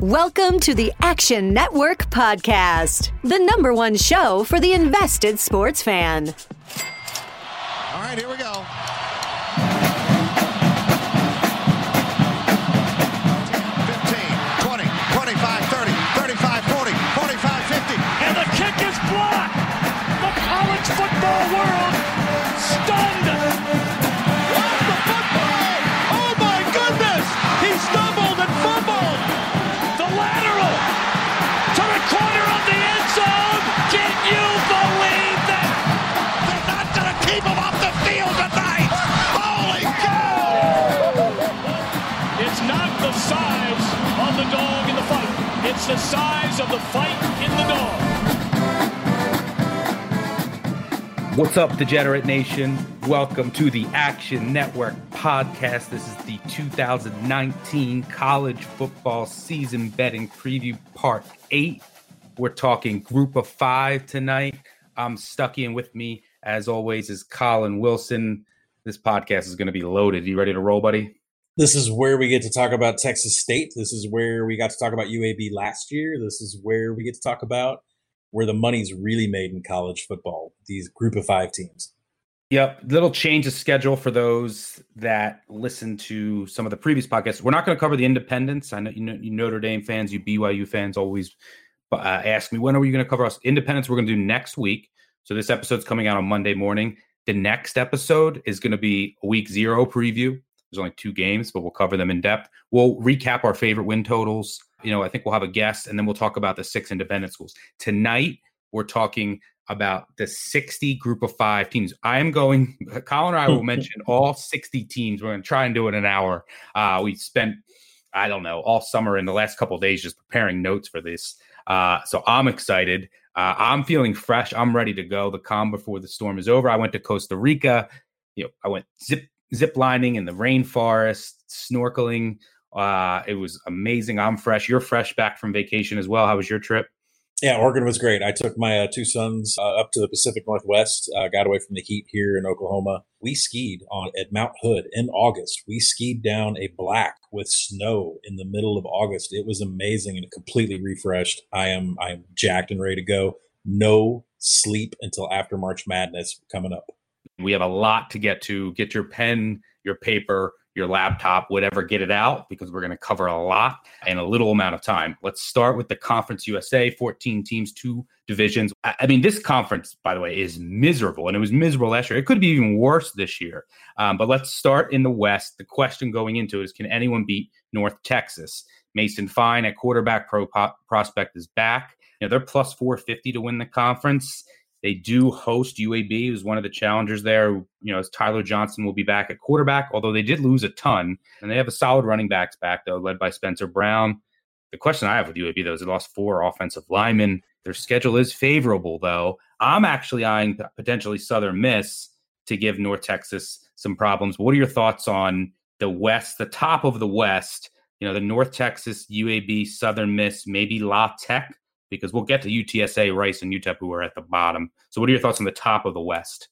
Welcome to the Action Network Podcast, the number one show for the invested sports fan. All right, here we go. 15, What's up, Degenerate Nation? Welcome to the Action Network podcast. This is the 2019 college football season betting preview part eight. We're talking group of five tonight. I'm Stuckey with me, as always, is Collin Wilson. This podcast is going to be loaded. You ready to roll, buddy? This is where we get to talk about Texas State. This is where we got to talk about UAB last year. This is where we get to talk about where the money's really made in college football. These group of five teams. Yep. Little change of schedule for those that listen to some of the previous podcasts. We're not going to cover the independents. I know you, know you Notre Dame fans, you BYU fans always uh, ask me, when are we going to cover us? Independents, we're going to do next week. So this episode's coming out on Monday morning. The next episode is going to be a week zero preview. There's only two games, but we'll cover them in depth. We'll recap our favorite win totals. You know, I think we'll have a guest and then we'll talk about the six independent schools. Tonight, we're talking about the 60 group of five teams. I am going, Collin and I will mention all 60 teams. We're going to try and do it in an hour. Uh, we spent, I don't know, all summer in the last couple of days just preparing notes for this. Uh, so I'm excited. Uh, I'm feeling fresh. I'm ready to go. The calm before the storm is over. I went to Costa Rica. You know, I went zip zip lining in the rainforest, snorkeling. Uh, it was amazing. I'm fresh. You're fresh back from vacation as well. How was your trip? Yeah, Oregon was great. I took my uh, two sons uh, up to the Pacific Northwest, uh, got away from the heat here in Oklahoma. We skied on at Mount Hood in August. We skied down a black with snow in the middle of August. It was amazing and completely refreshed. I am I am jacked and ready to go. No sleep until after March Madness coming up. We have a lot to get to. Get your pen, your paper, your laptop, whatever, get it out because we're going to cover a lot in a little amount of time. Let's start with the Conference USA 14 teams, two divisions. I, mean, this conference, by the way, is miserable and it was miserable last year. It could be even worse this year. Um, but let's start in the West. The question going into it is can anyone beat North Texas? Mason Fine at quarterback pro prospect is back. You know, they're plus 450 to win the conference. They do host UAB, who's one of the challengers there. You know, Tyler Johnson will be back at quarterback, although they did lose a ton. And they have a solid running backs back, though, led by Spencer Brown. The question I have with UAB, though, is they lost four offensive linemen. Their schedule is favorable, though. I'm actually eyeing potentially Southern Miss to give North Texas some problems. What are your thoughts on the West, the top of the West? You know, the North Texas, UAB, Southern Miss, maybe La Tech because we'll get to UTSA, Rice, and UTEP who are at the bottom. So, what are your thoughts on the top of the West?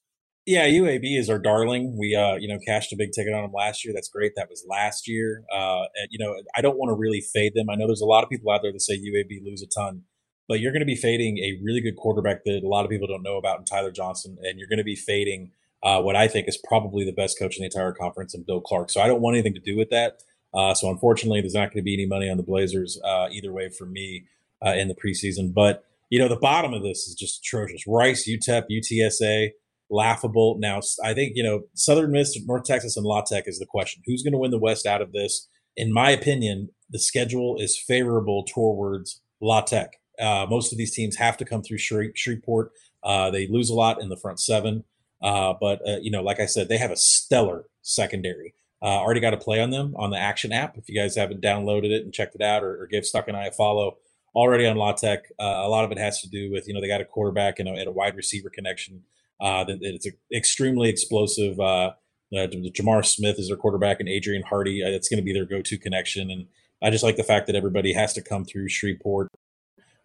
Yeah, UAB is our darling. We, uh, you know, cashed a big ticket on them last year. That's great. That was last year. Uh, and, you know, I don't want to really fade them. I know there's a lot of people out there that say UAB lose a ton, but you're going to be fading a really good quarterback that a lot of people don't know about in Tyler Johnson, and you're going to be fading uh, what I think is probably the best coach in the entire conference in Bill Clark. So I don't want anything to do with that. Uh, so unfortunately, there's not going to be any money on the Blazers uh, either way for me uh, in the preseason. But you know, the bottom of this is just atrocious. Rice, UTEP, UTSA, laughable. Now, I think you know Southern Miss, North Texas, and La Tech is the question. Who's going to win the West out of this? In my opinion, the schedule is favorable towards La Tech. Uh, most of these teams have to come through Shreveport. Uh, they lose a lot in the front seven, uh, but uh, you know, like I said, they have a stellar secondary. Uh, already got a play on them on the Action app. If you guys haven't downloaded it and checked it out, or, or give Stuck and I a follow, already on La Tech. Uh, a lot of it has to do with you know they got a quarterback and a, and a wide receiver connection. Uh, it's extremely explosive. Uh, uh, J'Mar Smith is their quarterback, and Adrian Hardy. Uh, it's going to be their go-to connection. And I just like the fact that everybody has to come through Shreveport.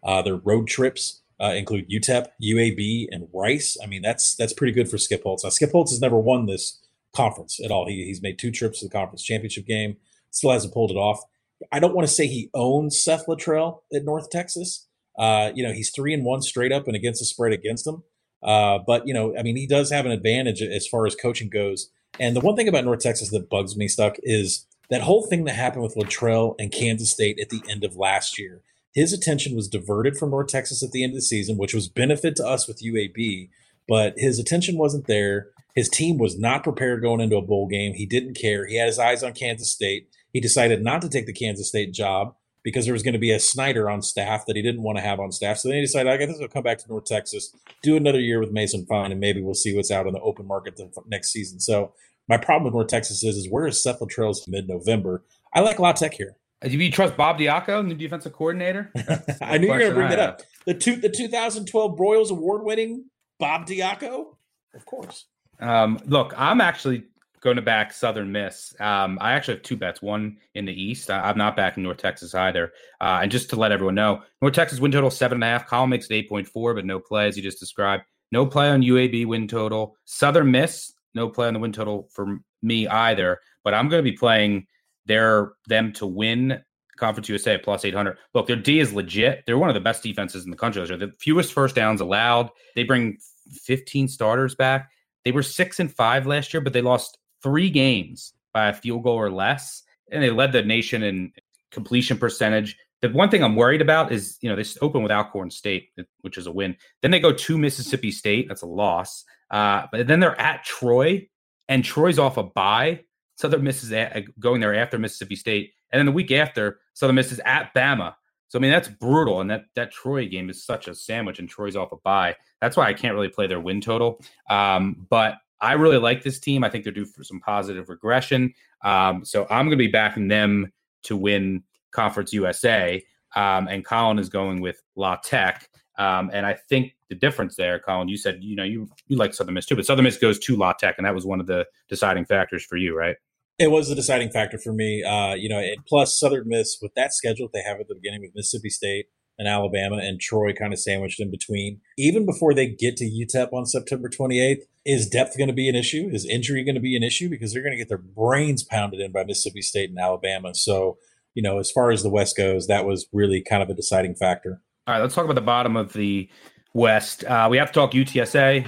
Uh, their road trips uh, include UTEP, UAB, and Rice. I mean, that's that's pretty good for Skip Holtz. Now, Skip Holtz has never won this conference at all. He, he's made two trips to the conference championship game, still hasn't pulled it off I don't want to say he owns Seth Littrell at North Texas. Uh, you know, he's three and one straight up and against the spread against him. Uh, but you know, I mean, he does have an advantage as far as coaching goes. And the one thing about North Texas that bugs me stuck is that whole thing that happened with Littrell and Kansas State at the end of last year. His attention was diverted from North Texas at the end of the season, which was benefit to us with UAB, but his attention wasn't there. His team was not prepared going into a bowl game. He didn't care. He had his eyes on Kansas State. He decided not to take the Kansas State job because there was going to be a Snyder on staff that he didn't want to have on staff. So then he decided, I guess I'll come back to North Texas, do another year with Mason Fine, and maybe we'll see what's out on the open market the next season. So my problem with North Texas is, is where is Seth Littrell's mid-November? I like La Tech here. Do you trust Bob Diaco, the defensive coordinator? I knew you were going to bring that up. The two, the 2012 Broyles award-winning Bob Diaco, of course. Um, look, I'm actually going to back Southern Miss. Um, I actually have two bets. One in the East. I, am not backing North Texas either. Uh, and just to let everyone know, North Texas win total seven and a half. Collin makes it eight point four, but no play as you just described. No play on UAB win total. Southern Miss. No play on the win total for me either. But I'm going to be playing their them to win Conference USA plus 800. Look, their D is legit. They're one of the best defenses in the country. They're the fewest first downs allowed. They bring 15 starters back. They were six and five last year, but they lost three games by a field goal or less, and they led the nation in completion percentage. The one thing I'm worried about is, you know, they open with Alcorn State, which is a win. Then they go to Mississippi State. That's a loss. Uh, but then they're at Troy, and Troy's off a bye. Southern Miss is at, going there after Mississippi State. And then the week after, Southern Miss is at Bama. So I mean that's brutal, and that that Troy game is such a sandwich, and Troy's off a bye. That's why I can't really play their win total. Um, but I really like this team. I think they're due for some positive regression. Um, so I'm going to be backing them to win Conference USA. Um, and Collin is going with La Tech. Um, and I think the difference there, Collin, you said you know you you like Southern Miss too, but Southern Miss goes to La Tech, and that was one of the deciding factors for you, right? It was the deciding factor for me. Uh, you know, plus Southern Miss with that schedule they have at the beginning with Mississippi State and Alabama and Troy kind of sandwiched in between. Even before they get to UTEP on September 28th, is depth going to be an issue? Is injury going to be an issue? Because they're going to get their brains pounded in by Mississippi State and Alabama. So, you know, as far as the West goes, that was really kind of a deciding factor. All right, let's talk about the bottom of the West. Uh, we have to talk UTSA.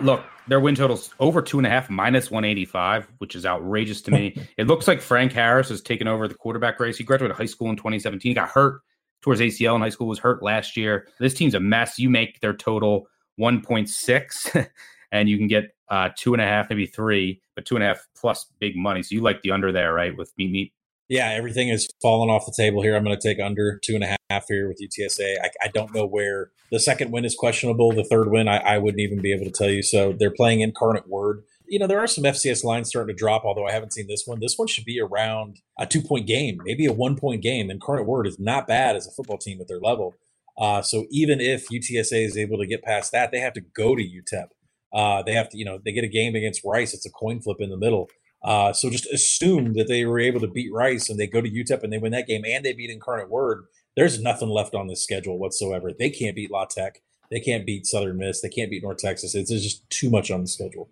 Look, their win total's over two and a half, minus 185, which is outrageous to me. it looks like Frank Harris has taken over the quarterback race. He graduated high school in 2017. He got hurt towards ACL in high school, was hurt last year. This team's a mess. You make their total 1.6, and you can get uh, two and a half, maybe three, but two and a half plus big money. So you like the under there, right? With meat meat. Yeah, everything is falling off the table here. I'm going to take under two and a half here with UTSA. I, I don't know where the second win is questionable. The third win, I, I wouldn't even be able to tell you. So they're playing incarnate word. You know, there are some FCS lines starting to drop, although I haven't seen this one. This one should be around a two point game, maybe a one point game. Incarnate word is not bad as a football team at their level. Uh, so even if UTSA is able to get past that, they have to go to UTEP. Uh, they have to, you know, they get a game against Rice. It's a coin flip in the middle. Uh, so just assume that they were able to beat Rice and they go to UTEP and they win that game and they beat Incarnate Word. There's nothing left on this schedule whatsoever. They can't beat La Tech. They can't beat Southern Miss. They can't beat North Texas. It's, just too much on the schedule.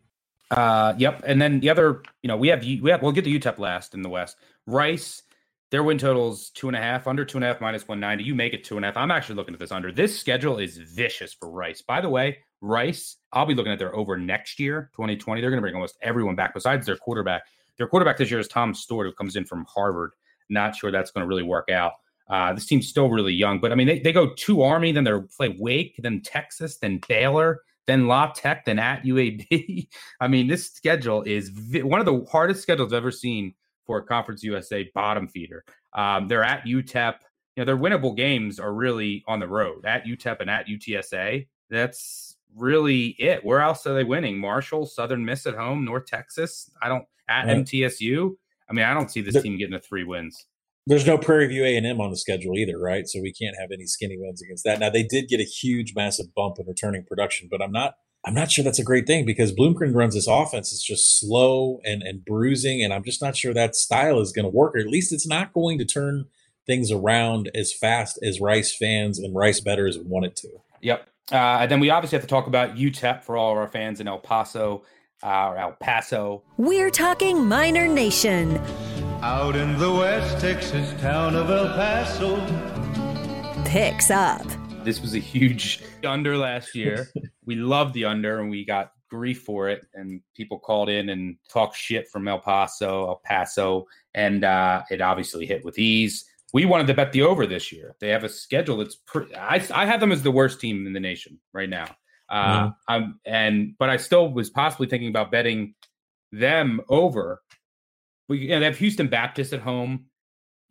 Uh, yep. And then the other, you know, we have we have we'll get to UTEP last in the West. Rice, their win totals two and a half, under two and a half, minus one ninety. You make it two and a half. I'm actually looking at this under. This schedule is vicious for Rice. By the way, Rice, I'll be looking at their over next year, 2020. They're going to bring almost everyone back besides their quarterback. Their quarterback this year is Tom Stewart, who comes in from Harvard. Not sure that's going to really work out. Uh, this team's still really young, but I mean, they, they go to Army, then they play Wake, then Texas, then Baylor, then La Tech, then at UAB. I mean, this schedule is vi- one of the hardest schedules I've ever seen for a Conference USA bottom feeder. Um, they're at UTEP. You know, their winnable games are really on the road at UTEP and at UTSA. That's really it. Where else are they winning? Marshall, Southern Miss at home, North Texas. I don't at right. MTSU. I mean, I don't see this the, team getting to three wins. There's no Prairie View A and M on the schedule either, right? So we can't have any skinny wins against that. Now they did get a huge, massive bump in returning production, but I'm not. I'm not sure that's a great thing because Bloomgren runs this offense. It's just slow and and bruising, and I'm just not sure that style is going to work, or at least it's not going to turn things around as fast as Rice fans and Rice betters want it to. Yep. Uh, and then we obviously have to talk about UTEP for all of our fans in El Paso uh, or El Paso. We're talking Miner Nation. Out in the West Texas town of El Paso. Picks up. This was a huge under last year. we loved the under and we got grief for it. And people called in and talked shit from El Paso, El Paso. And uh, it obviously hit with ease. We wanted to bet the over this year. They have a schedule that's pretty. I, I have them as the worst team in the nation right now. Uh, mm-hmm. I'm, and but I still was possibly thinking about betting them over we you know, they have Houston Baptist at home,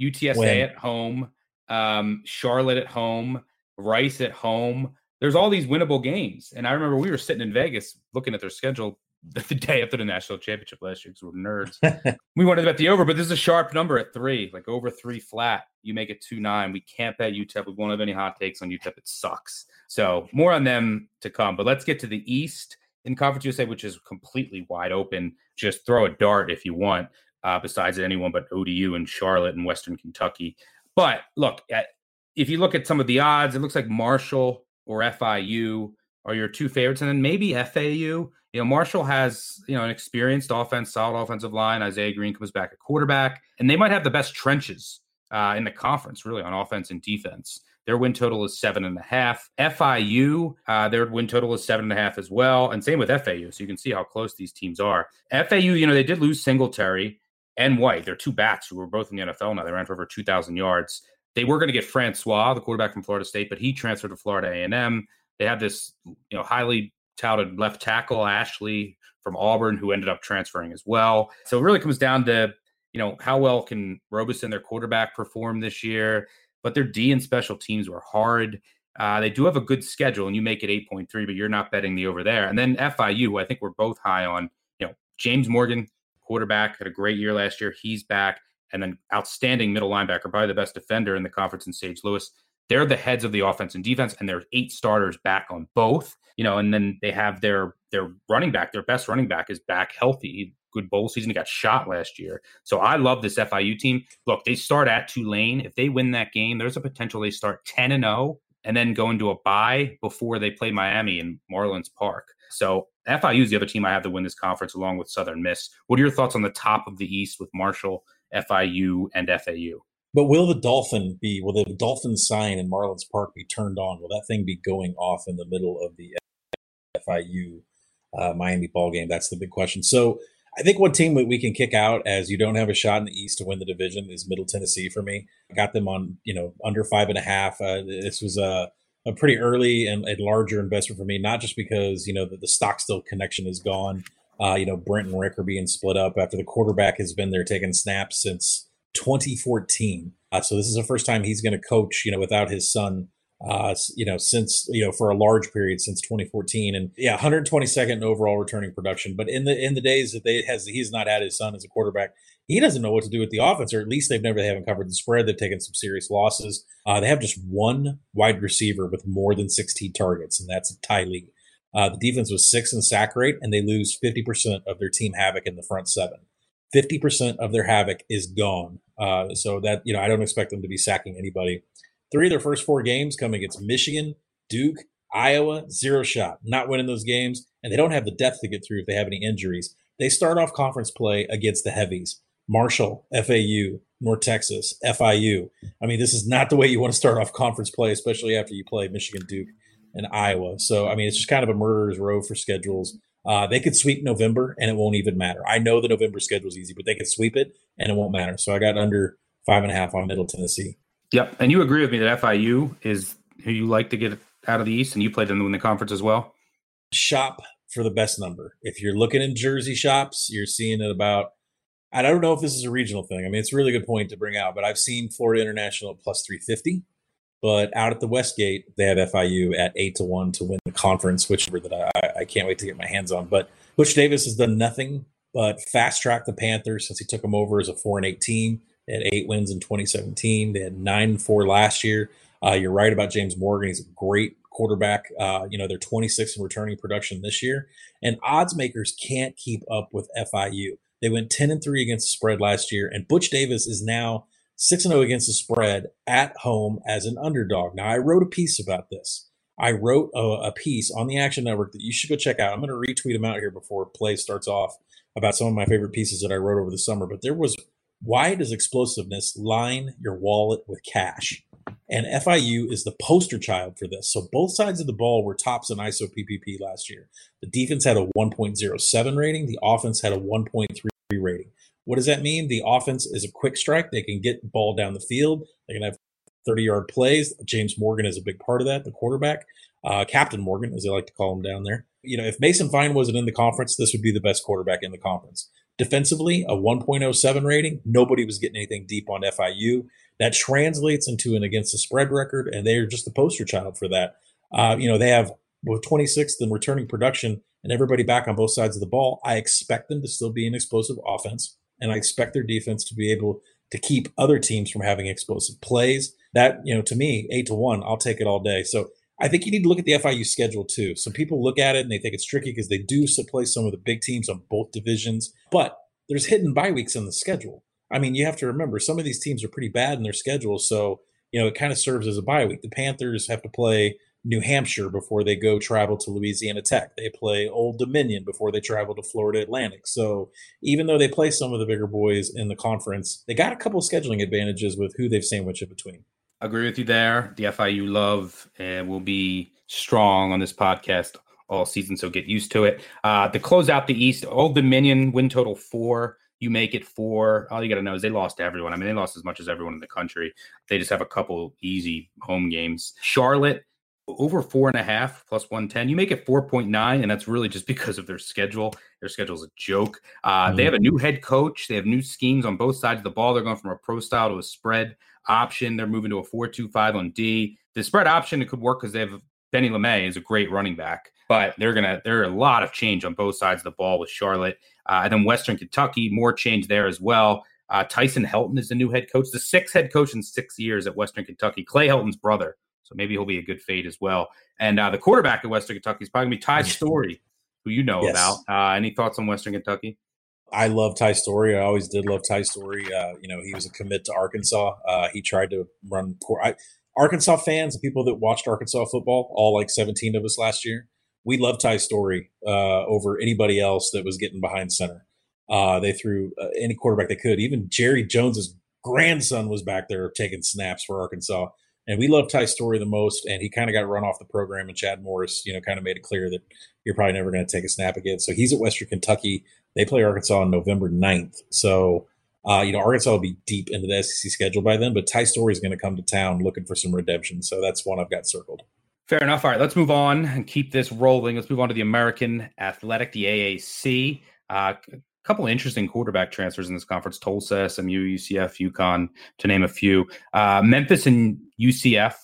UTSA at home, um, Charlotte at home, Rice at home. There's all these winnable games. And I remember we were sitting in Vegas looking at their schedule the day after the national championship last year because we're nerds. we wanted to bet the over, but this is a sharp number at three, like over three flat. You make it two nine. We can't bet UTEP. We won't have any hot takes on UTEP. It sucks. So more on them to come. But let's get to the East in Conference USA, which is completely wide open. Just throw a dart if you want uh, besides anyone but ODU and Charlotte and Western Kentucky. But look, at, if you look at some of the odds, it looks like Marshall or FIU are your two favorites, and then maybe FAU. You know, Marshall has you know an experienced offense, solid offensive line. Isaiah Green comes back at quarterback, and they might have the best trenches uh, in the conference, really, on offense and defense. Their win total is seven and a half. FIU, uh, their win total is seven and a half as well, and same with FAU. So you can see how close these teams are. FAU, you know, they did lose Singletary and Whyte. They're two backs who were both in the NFL now. They ran for over 2,000 yards. They were going to get Francois, the quarterback from Florida State, but he transferred to Florida A&M. They had this, you know, highly touted left tackle Ashley from Auburn who ended up transferring as well. So it really comes down to, you know, how well can Robison, their quarterback, perform this year. But their D and special teams were hard. Uh, they do have a good schedule, and you make it 8.3, but you're not betting the over there. And then FIU, I think we're both high on, you know, James Morgan, quarterback, had a great year last year. He's back. And then outstanding middle linebacker, probably the best defender in the conference in Sage Lewis. They're the heads of the offense and defense, and there's eight starters back on both. You know, and then they have their their running back, their best running back is back healthy. Good bowl season. He got shot last year. So I love this FIU team. Look, they start at Tulane. If they win that game, there's a potential they start 10 and 0 and then go into a bye before they play Miami in Marlins Park. So FIU is the other team I have to win this conference along with Southern Miss. What are your thoughts on the top of the East with Marshall, FIU, and FAU? But will the Dolphin be, will the Dolphin sign in Marlins Park be turned on? Will that thing be going off in the middle of the FIU uh, Miami ball game? That's the big question. So I think one team that we can kick out as you don't have a shot in the East to win the division is Middle Tennessee for me. I got them on, you know, under five and a half. Uh, this was a, a pretty early and, a larger investment for me, not just because you know the, the Stockstill connection is gone. Uh, you know, Brent and Rick are being split up after the quarterback has been there taking snaps since 2014. Uh, so this is the first time he's going to coach, you know, without his son. Uh, you know, since you know for a large period since 2014, and yeah, 122nd overall returning production. But in the in the days that they has he's not had his son as a quarterback, he doesn't know what to do with the offense, or at least they've never they haven't covered the spread. They've taken some serious losses. Uh, they have just one wide receiver with more than 16 targets, and that's Ty Lee. Uh, the defense was six in sack rate, and they lose 50% of their team havoc in the front seven. 50% of their havoc is gone. Uh, so that, you know, I don't expect them to be sacking anybody. Three of their first four games come against Michigan, Duke, Iowa, zero shot, not winning those games. And they don't have the depth to get through if they have any injuries. They start off conference play against the heavies. Marshall, FAU, North Texas, FIU. I mean, this is not the way you want to start off conference play, especially after you play Michigan, Duke, and Iowa. So, I mean, it's just kind of a murderer's row for schedules. Uh, they could sweep November and it won't even matter. I know the November schedule is easy, but they could sweep it and it won't matter. So I got under five and a half on Middle Tennessee. Yep. And you agree with me that FIU is who you like to get out of the East and you played them in the conference as well? Shop for the best number. If you're looking in Jersey shops, you're seeing it about I don't know if this is a regional thing. I mean, it's a really good point to bring out, but I've seen Florida International at plus 350. But out at the Westgate, they have FIU at eight to one to win the conference, which that I, I can't wait to get my hands on. But Butch Davis has done nothing but fast track the Panthers since he took them over as a four and eight team. They had eight wins in 2017. They had nine and four last year. Uh, you're right about James Morgan. He's a great quarterback. Uh, you know, they're 26 in returning production this year, and odds makers can't keep up with FIU. They went 10 and 3 against the spread last year, and Butch Davis is now 6 and 0 against the spread at home as an underdog. Now, I wrote a piece about this. I wrote a, a piece on the Action Network that you should go check out. I'm going to retweet them out here before play starts off about some of my favorite pieces that I wrote over the summer. But there was why does explosiveness line your wallet with cash? And FIU is the poster child for this. So both sides of the ball were tops in ISO PPP last year. The defense had a 1.07 rating, the offense had a 1.3 rating. What does that mean? The offense is a quick strike. They can get the ball down the field. They can have 30 yard plays. James Morgan is a big part of that, the quarterback. Uh, Captain Morgan, as they like to call him down there. You know, if Mason Fine wasn't in the conference, this would be the best quarterback in the conference. Defensively, a 1.07 rating. Nobody was getting anything deep on FIU. That translates into an against the spread record, and they're just the poster child for that. Uh, you know, they have with 26th in returning production and everybody back on both sides of the ball. I expect them to still be an explosive offense, and I expect their defense to be able to keep other teams from having explosive plays. That, you know, to me, eight to one, I'll take it all day. So I think you need to look at the FIU schedule too. Some people look at it and they think it's tricky because they do play some of the big teams on both divisions, but there's hidden bye weeks in the schedule. I mean, you have to remember some of these teams are pretty bad in their schedule, so you know it kind of serves as a bye week. The Panthers have to play New Hampshire before they go travel to Louisiana Tech. They play Old Dominion before they travel to Florida Atlantic. So even though they play some of the bigger boys in the conference, they got a couple scheduling advantages with who they've sandwiched in between agree with you there. The FIU love uh, will be strong on this podcast all season, so get used to it. Uh, to close out the East, Old Dominion win total four. You make it four. All you got to know is they lost to everyone. I mean, they lost as much as everyone in the country. They just have a couple easy home games. Charlotte over four and a half plus 110 you make it 4.9 and that's really just because of their schedule. Their schedule is a joke. Uh, mm-hmm. they have a new head coach. They have new schemes on both sides of the ball. They're going from a pro style to a spread option. They're moving to a 4-2-5 on d. The spread option it could work because they have benny lemay is a great running back but they're gonna there are a lot of change on both sides of the ball with charlotte. Uh, and then western kentucky more change there as well. Uh, tyson helton is the new head coach the sixth head coach in six years at western kentucky. Clay helton's brother so maybe he'll be a good fade as well. And uh, the quarterback at Western Kentucky is probably going to be Ty Storey, who you know yes. about. Uh, any thoughts on Western Kentucky? I love Ty Storey. I always did love Ty Storey. Uh, you know, he was a commit to Arkansas. Uh, he tried to run. I, Arkansas fans, and people that watched Arkansas football, all like 17 of us last year, we love Ty Storey uh, over anybody else that was getting behind center. Uh, they threw uh, any quarterback they could. Even Jerry Jones's grandson was back there taking snaps for Arkansas. And we love Ty Storey the most, and he kind of got run off the program. And Chad Morris, you know, kind of made it clear that you're probably never going to take a snap again. So he's at Western Kentucky. They play Arkansas on November 9th. So, uh, you know, Arkansas will be deep into the SEC schedule by then, but Ty Storey is going to come to town looking for some redemption. So that's one I've got circled. Fair enough. All right, let's move on and keep this rolling. Let's move on to the American Athletic, the AAC. Uh, couple interesting quarterback transfers in this conference Tulsa, SMU, UCF, UConn, to name a few. Uh, Memphis and UCF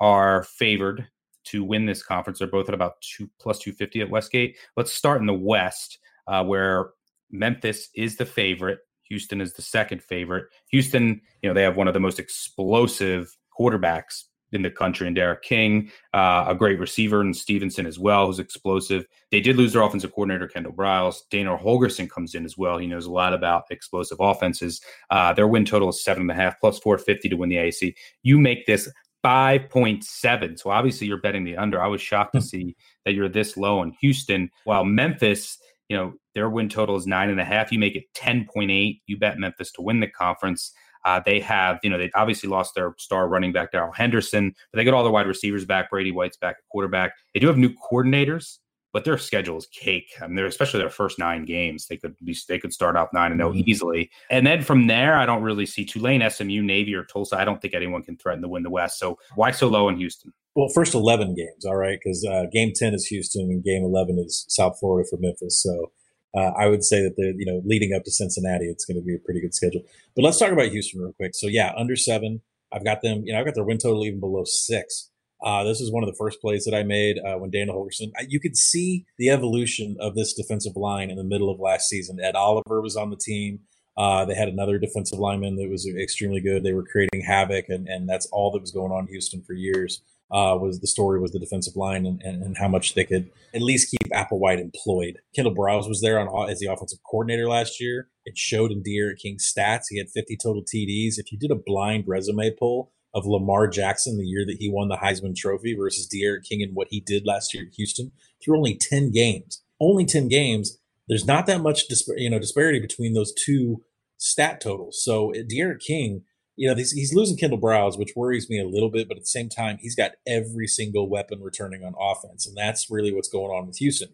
are favored to win this conference. They're both at about two plus 250 at Westgate. Let's start in the West, uh, where Memphis is the favorite. Houston is the second favorite. Houston, you know, they have one of the most explosive quarterbacks in the country and D'Eriq King, uh, a great receiver, and Stevenson as well, who's explosive. They did lose their offensive coordinator, Kendall Briles. Dana Holgorsen comes in as well. He knows a lot about explosive offenses. Uh, their win total is seven and a half plus 450 to win the AAC. You make this 5.7. So obviously you're betting the under. I was shocked to hmm. see that you're this low in Houston, while Memphis, you know, their win total is nine and a half. You make it 10.8. You bet Memphis to win the conference. Uh, they have, you know, they obviously lost their star running back Darrell Henderson, but they got all their wide receivers back. Brady White's back at quarterback. They do have new coordinators, but their schedule is cake. I mean, they're especially their first nine games. They could be, they could start off nine and zero oh mm-hmm. easily, and then from there, I don't really see Tulane, SMU, Navy, or Tulsa. I don't think anyone can threaten to win the West. So why so low in Houston? Well, first eleven games, all right, because uh, game ten is Houston and game eleven is South Florida for Memphis. So uh, I would say that the you know leading up to Cincinnati, it's going to be a pretty good schedule. But let's talk about Houston real quick. So yeah, under seven. I've got them. You know, I've got their win total even below six. Uh, this is one of the first plays that I made uh, when Dana Holgorsen. You could see the evolution of this defensive line in the middle of last season. Ed Oliver was on the team. Uh, they had another defensive lineman that was extremely good. They were creating havoc, and, and that's all that was going on in Houston for years uh, was the story was the defensive line and, and, and, how much they could at least keep Applewhite employed. Kendall Briles was there on as the offensive coordinator last year. It showed in D'Eriq King's stats. He had 50 total TDs. If you did a blind resume pull of Lamar Jackson the year that he won the Heisman Trophy versus D'Eriq King and what he did last year at Houston through only 10 games, only 10 games. There's not that much you know disparity between those two stat totals. So D'Eriq King, you know, he's, he's losing Kendall Briles, which worries me a little bit, but at the same time, he's got every single weapon returning on offense, and that's really what's going on with Houston.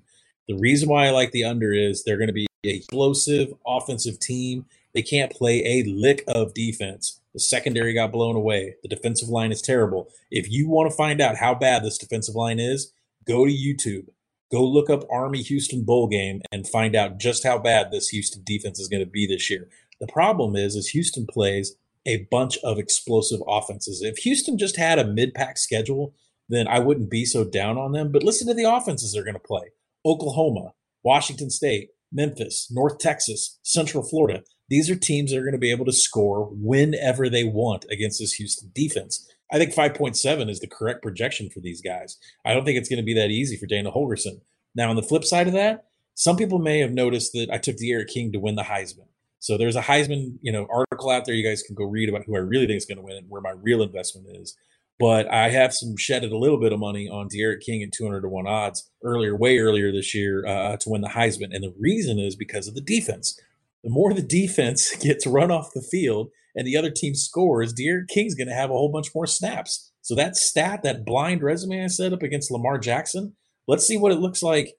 The reason why I like the under is they're going to be a explosive offensive team. They can't play a lick of defense. The secondary got blown away. The defensive line is terrible. If you want to find out how bad this defensive line is, go to YouTube. Go look up Army Houston Bowl game and find out just how bad this Houston defense is going to be this year. The problem is, is Houston plays a bunch of explosive offenses. If Houston just had a mid-pack schedule, then I wouldn't be so down on them. But listen to the offenses they're going to play: Oklahoma, Washington State, Memphis, North Texas, Central Florida. These are teams that are going to be able to score whenever they want against this Houston defense. I think 5.7 is the correct projection for these guys. I don't think it's going to be that easy for Dana Holgorsen. Now, on the flip side of that, some people may have noticed that I took D'Eriq King to win the Heisman. So there's a Heisman, you know, article out there. You guys can go read about who I really think is going to win and where my real investment is. But I have some shedded a little bit of money on D'Eriq King at 200 to one odds earlier, way earlier this year uh, to win the Heisman. And the reason is because of the defense the more the defense gets run off the field and the other team scores, D'Eriq King's going to have a whole bunch more snaps. So that stat, that blind resume I set up against Lamar Jackson, let's see what it looks like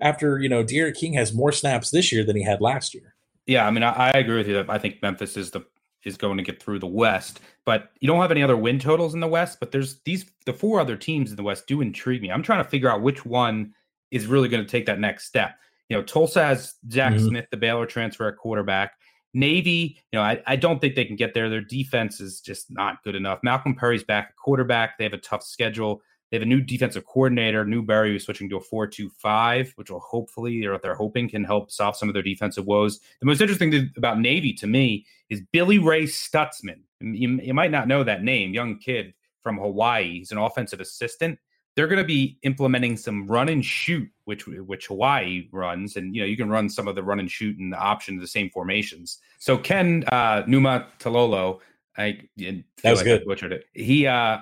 after, you know, D'Eriq King has more snaps this year than he had last year. Yeah, I mean, I, I agree with you. that I think Memphis is the is going to get through the West, but you don't have any other win totals in the West. But there's these the four other teams in the West do intrigue me. I'm trying to figure out which one is really going to take that next step you know, Tulsa has Zach mm-hmm. Smith, the Baylor transfer at quarterback. Navy, you know, I, I don't think they can get there. Their defense is just not good enough. Malcolm Perry's back at quarterback. They have a tough schedule. They have a new defensive coordinator, Newberry, who's switching to a 4 2 5, which will hopefully, or what they're hoping, can help solve some of their defensive woes. The most interesting thing about Navy to me is Billy Ray Stutzman. You, you might not know that name, young kid from Hawaii. He's an offensive assistant they're going to be implementing some run and shoot, which which Hawaii runs, and you know you can run some of the run and shoot and the option of the same formations. So Ken uh, Numa Talolo, I that was like good. I butchered it. He uh,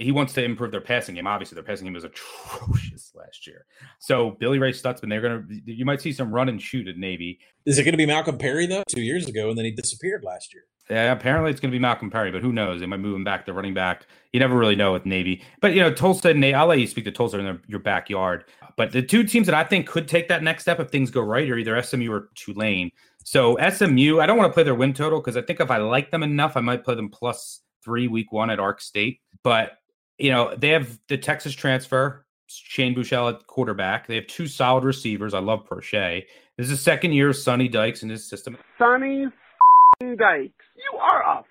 he wants to improve their passing game. Obviously, their passing game was atrocious last year. So Billy Ray Stutzman, they're gonna you might see some run and shoot at Navy. Is it going to be Malcolm Perry though? Two years ago, and then he disappeared last year. Yeah, apparently it's going to be Malcolm Perry, but who knows? They might move him back to running back. You never really know with Navy. But, you know, Tulsa and Navy, I'll let you speak to Tulsa in their, your backyard. But the two teams that I think could take that next step if things go right are either SMU or Tulane. So SMU, I don't want to play their win total because I think if I like them enough, I might play them plus three week one at Ark State. But, you know, they have the Texas transfer, Shane Buechele at quarterback. They have two solid receivers. I love Proche. This is the second year of Sonny Dykes in his system. Sonny Dykes. You are a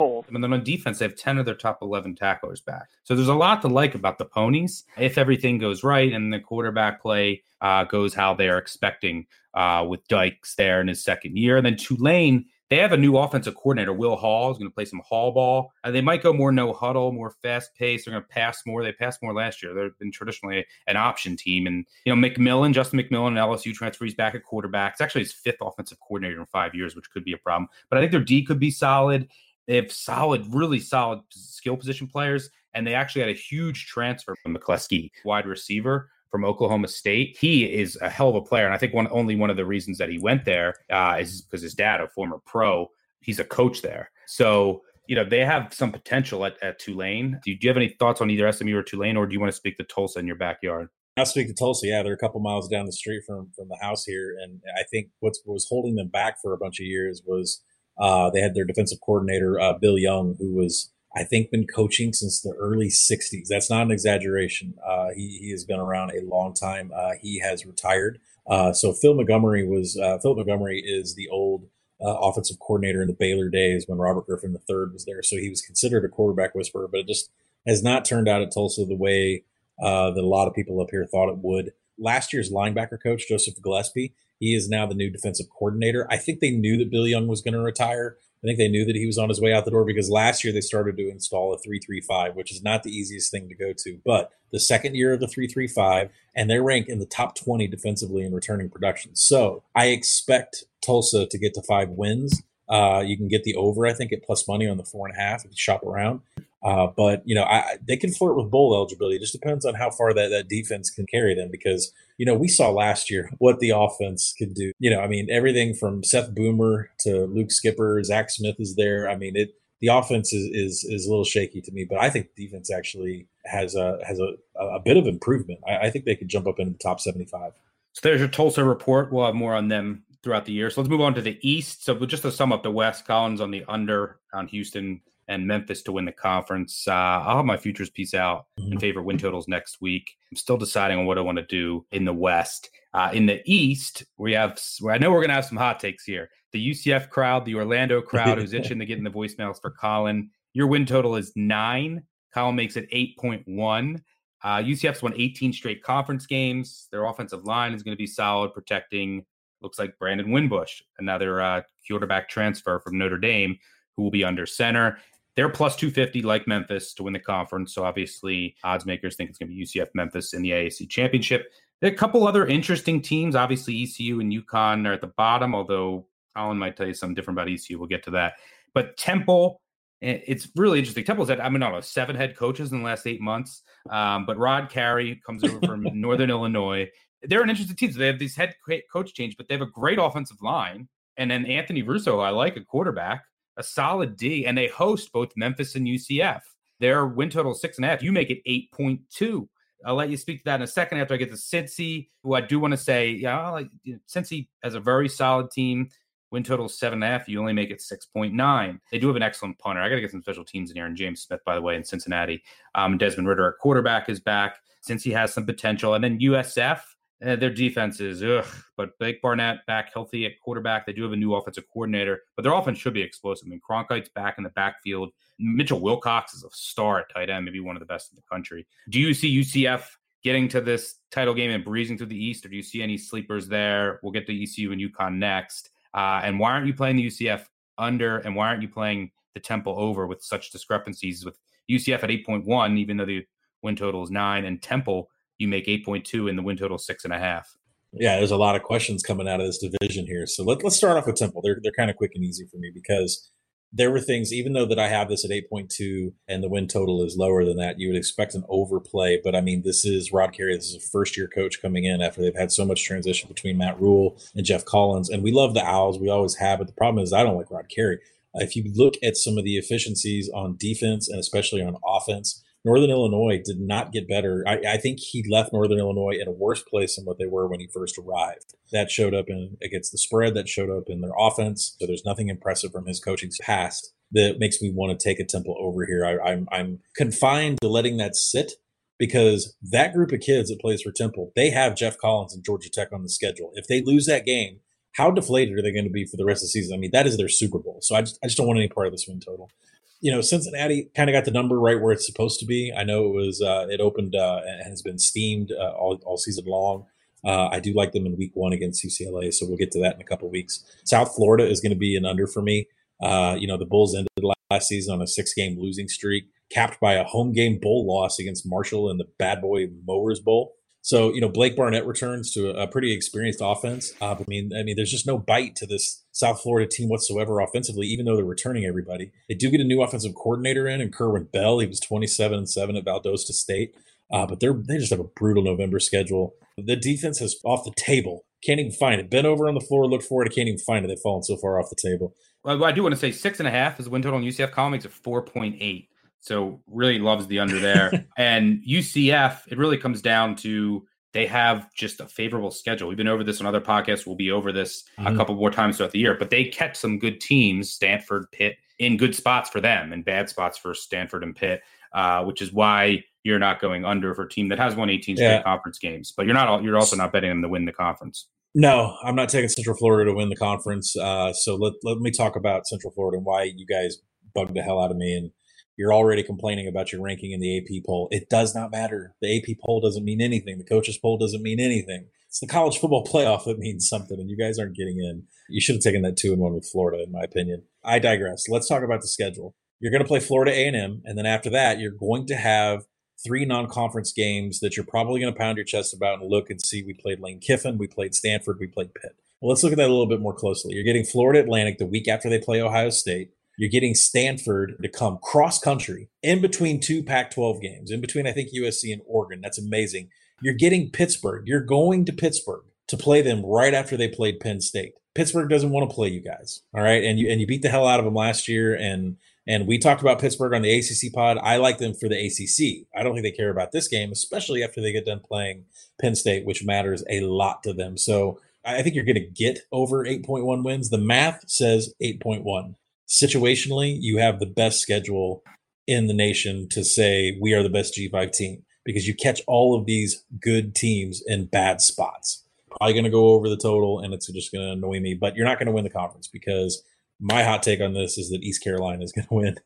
and then on defense, they have 10 of their top 11 tacklers back. So there's a lot to like about the Ponies. If everything goes right and the quarterback play uh, goes how they are expecting uh, with Dykes there in his second year. And then Tulane, they have a new offensive coordinator, Will Hall, is going to play some hall ball. Uh, they might go more no huddle, more fast pace. They're going to pass more. They passed more last year. They've been traditionally an option team. And, you know, McMillan, Justin McMillan, LSU transfer, he's back at quarterback. It's actually his fifth offensive coordinator in five years, which could be a problem. But I think their D could be solid. They have solid, really solid skill position players. And they actually had a huge transfer from McCleskey, wide receiver from Oklahoma State. He is a hell of a player, and I think one only one of the reasons that he went there uh, is because his dad, a former pro, he's a coach there. So you know they have some potential at, at Tulane. Do you, do you have any thoughts on either SMU or Tulane, or do you want to speak to Tulsa in your backyard? I'll speak to Tulsa. Yeah, they're a couple miles down the street from from the house here, and I think what was holding them back for a bunch of years was uh, they had their defensive coordinator uh, Bill Young, who was I think, been coaching since the early 60s. That's not an exaggeration. Uh, he, he has been around a long time. Uh, he has retired. Uh, so Phil Montgomery was, uh, Phil Montgomery is the old uh, offensive coordinator in the Baylor days when Robert Griffin III was there. So he was considered a quarterback whisperer, but it just has not turned out at Tulsa the way uh, that a lot of people up here thought it would. Last year's linebacker coach, Joseph Gillespie, he is now the new defensive coordinator. I think they knew that Bill Young was going to retire. I think they knew that he was on his way out the door because last year they started to install a 335, which is not the easiest thing to go to. But the second year of the 335, and they rank in the top 20 defensively in returning production. So I expect Tulsa to get to five wins. Uh, you can get the over, I think, at plus money on the four and a half if you shop around. Uh, but you know, I, they can flirt with bowl eligibility. It just depends on how far that, that defense can carry them. Because you know, we saw last year what the offense could do. You know, I mean, everything from Seth Boomer to Luke Skipper, Zach Smith is there. I mean, it the offense is is, is a little shaky to me, but I think defense actually has a has a, a bit of improvement. I, I think they could jump up into the top seventy five. So there's your Tulsa report. We'll have more on them throughout the year. So let's move on to the East. So just to sum up the West, Collin's on the under on Houston and Memphis to win the conference. Uh, I'll have my futures piece out mm-hmm. in favor of win totals next week. I'm still deciding on what I want to do in the West. Uh, in the East, we have. I know we're going to have some hot takes here. The UCF crowd, the Orlando crowd, who's itching to get in the voicemails for Collin. Your win total is nine. Collin makes it eight point one. Uh, UCF's won 18 straight conference games. Their offensive line is going to be solid, protecting looks like Brandon Wimbush, another uh, quarterback transfer from Notre Dame, who will be under center. They're plus 250 like Memphis to win the conference. So obviously, odds makers think it's going to be UCF Memphis in the AAC championship. There are a couple other interesting teams. Obviously, ECU and UConn are at the bottom, although Collin might tell you something different about ECU. We'll get to that. But Temple, eh, it's really interesting. Temple's had, I mean, I don't know, seven head coaches in the last eight months. Um, but Rod Carey comes over from Northern Illinois. They're an interesting team. So they have these head coach change, but they have a great offensive line. And then Anthony Russo, I like a quarterback a solid D, and they host both Memphis and UCF. Their win total six and a half. You make it 8.2. I'll let you speak to that in a second after I get to Cincy, who I do want to say, yeah, like you know, Cincy has a very solid team. Win total seven and a half. You only make it 6.9. They do have an excellent punter. I got to get some special teams in here. And James Smith, by the way, in Cincinnati. Um, Desmond Ridder, at quarterback is back since he has some potential. And then USF, uh, their defense is ugh, but Blake Barnett back healthy at quarterback. They do have a new offensive coordinator, but their offense should be explosive. I mean, Cronkrite's back in the backfield. Mitchell Wilcox is a star at tight end, maybe one of the best in the country. Do you see UCF getting to this title game and breezing through the East, or do you see any sleepers there? We'll get to ECU and UConn next. Uh, and why aren't you playing the UCF under, and why aren't you playing the Temple over with such discrepancies with UCF at 8.1, even though the win total is nine, and Temple you make 8.2 and the win total six and a half. Yeah, there's a lot of questions coming out of this division here. So let, let's start off with Temple. They're, they're kind of quick and easy for me because there were things, even though that I have this at 8.2 and the win total is lower than that, you would expect an overplay. But I mean, this is Rod Carey. This is a first year coach coming in after they've had so much transition between Matt Rhule and Geoff Collins. And we love the Owls. We always have. But the problem is, I don't like Rod Carey. If you look at some of the efficiencies on defense and especially on offense, Northern Illinois did not get better. I, I, think he left Northern Illinois in a worse place than what they were when he first arrived. That showed up in against the spread. That showed up in their offense. So there's nothing impressive from his coaching past that makes me want to take a Temple over here. I, I'm I'm confined to letting that sit because that group of kids that plays for Temple, they have Geoff Collins and Georgia Tech on the schedule. If they lose that game, how deflated are they going to be for the rest of the season? I mean, that is their Super Bowl. So I just I just don't want any part of this win total you know, Cincinnati kind of got the number right where it's supposed to be. I know it was uh, it opened uh, and has been steamed uh, all, all season long. Uh, I do like them in week one against UCLA, so we'll get to that in a couple weeks. South Florida is going to be an under for me. Uh, you know, the Bulls ended last season on a six game losing streak, capped by a home game bowl loss against Marshall in the Bad Boy Mowers Bowl. So you know Blake Barnett returns to a, pretty experienced offense. Uh, I mean, I mean, there's just no bite to this South Florida team whatsoever offensively. Even though they're returning everybody, they do get a new offensive coordinator in, and Kerwin Bell. He was 27 and seven at Valdosta State, uh, but they're they just have a brutal November schedule. The defense is off the table. Can't even find it. Been over on the floor, looked for it. I can't even find it. They've fallen so far off the table. Well, I do want to say six and a half is the win total on UCF. Collin makes it 4.8. So really loves the under there. and UCF, it really comes down to they have just a favorable schedule. We've been over this on other podcasts. We'll be over this mm-hmm. a couple more times throughout the year, but they catch some good teams, Stanford, Pitt, in good spots for them and bad spots for Stanford and Pitt, uh, which is why you're not going under for a team that has won 18 straight yeah. conference games. But you're not. You're also not betting them to win the conference. No, I'm not taking Central Florida to win the conference. Uh, so let let me talk about Central Florida and why you guys bugged the hell out of me and you're already complaining about your ranking in the AP poll. It does not matter. The AP poll doesn't mean anything. The coaches poll doesn't mean anything. It's the college football playoff that means something, and you guys aren't getting in. You should have taken that two and one with Florida, in my opinion. I digress. Let's talk about the schedule. You're going to play Florida A&M, and then after that, you're going to have three non-conference games that you're probably going to pound your chest about and look and see. We played Lane Kiffin, we played Stanford, we played Pitt. Well, let's look at that a little bit more closely. You're getting Florida Atlantic the week after they play Ohio State. You're getting Stanford to come cross country in between two Pac 12 games, in between, I think, USC and Oregon. That's amazing. You're getting Pittsburgh. You're going to Pittsburgh to play them right after they played Penn State. Pittsburgh doesn't want to play you guys. All right. And you and you beat the hell out of them last year. And and we talked about Pittsburgh on the ACC pod. I like them for the ACC. I don't think they care about this game, especially after they get done playing Penn State, which matters a lot to them. So I think you're going to get over 8.1 wins. The math says 8.1. Situationally, you have the best schedule in the nation to say we are the best G5 team because you catch all of these good teams in bad spots probably going to go over the total and it's just going to annoy me. But you're not going to win the conference because my hot take on this is that East Carolina is going to win.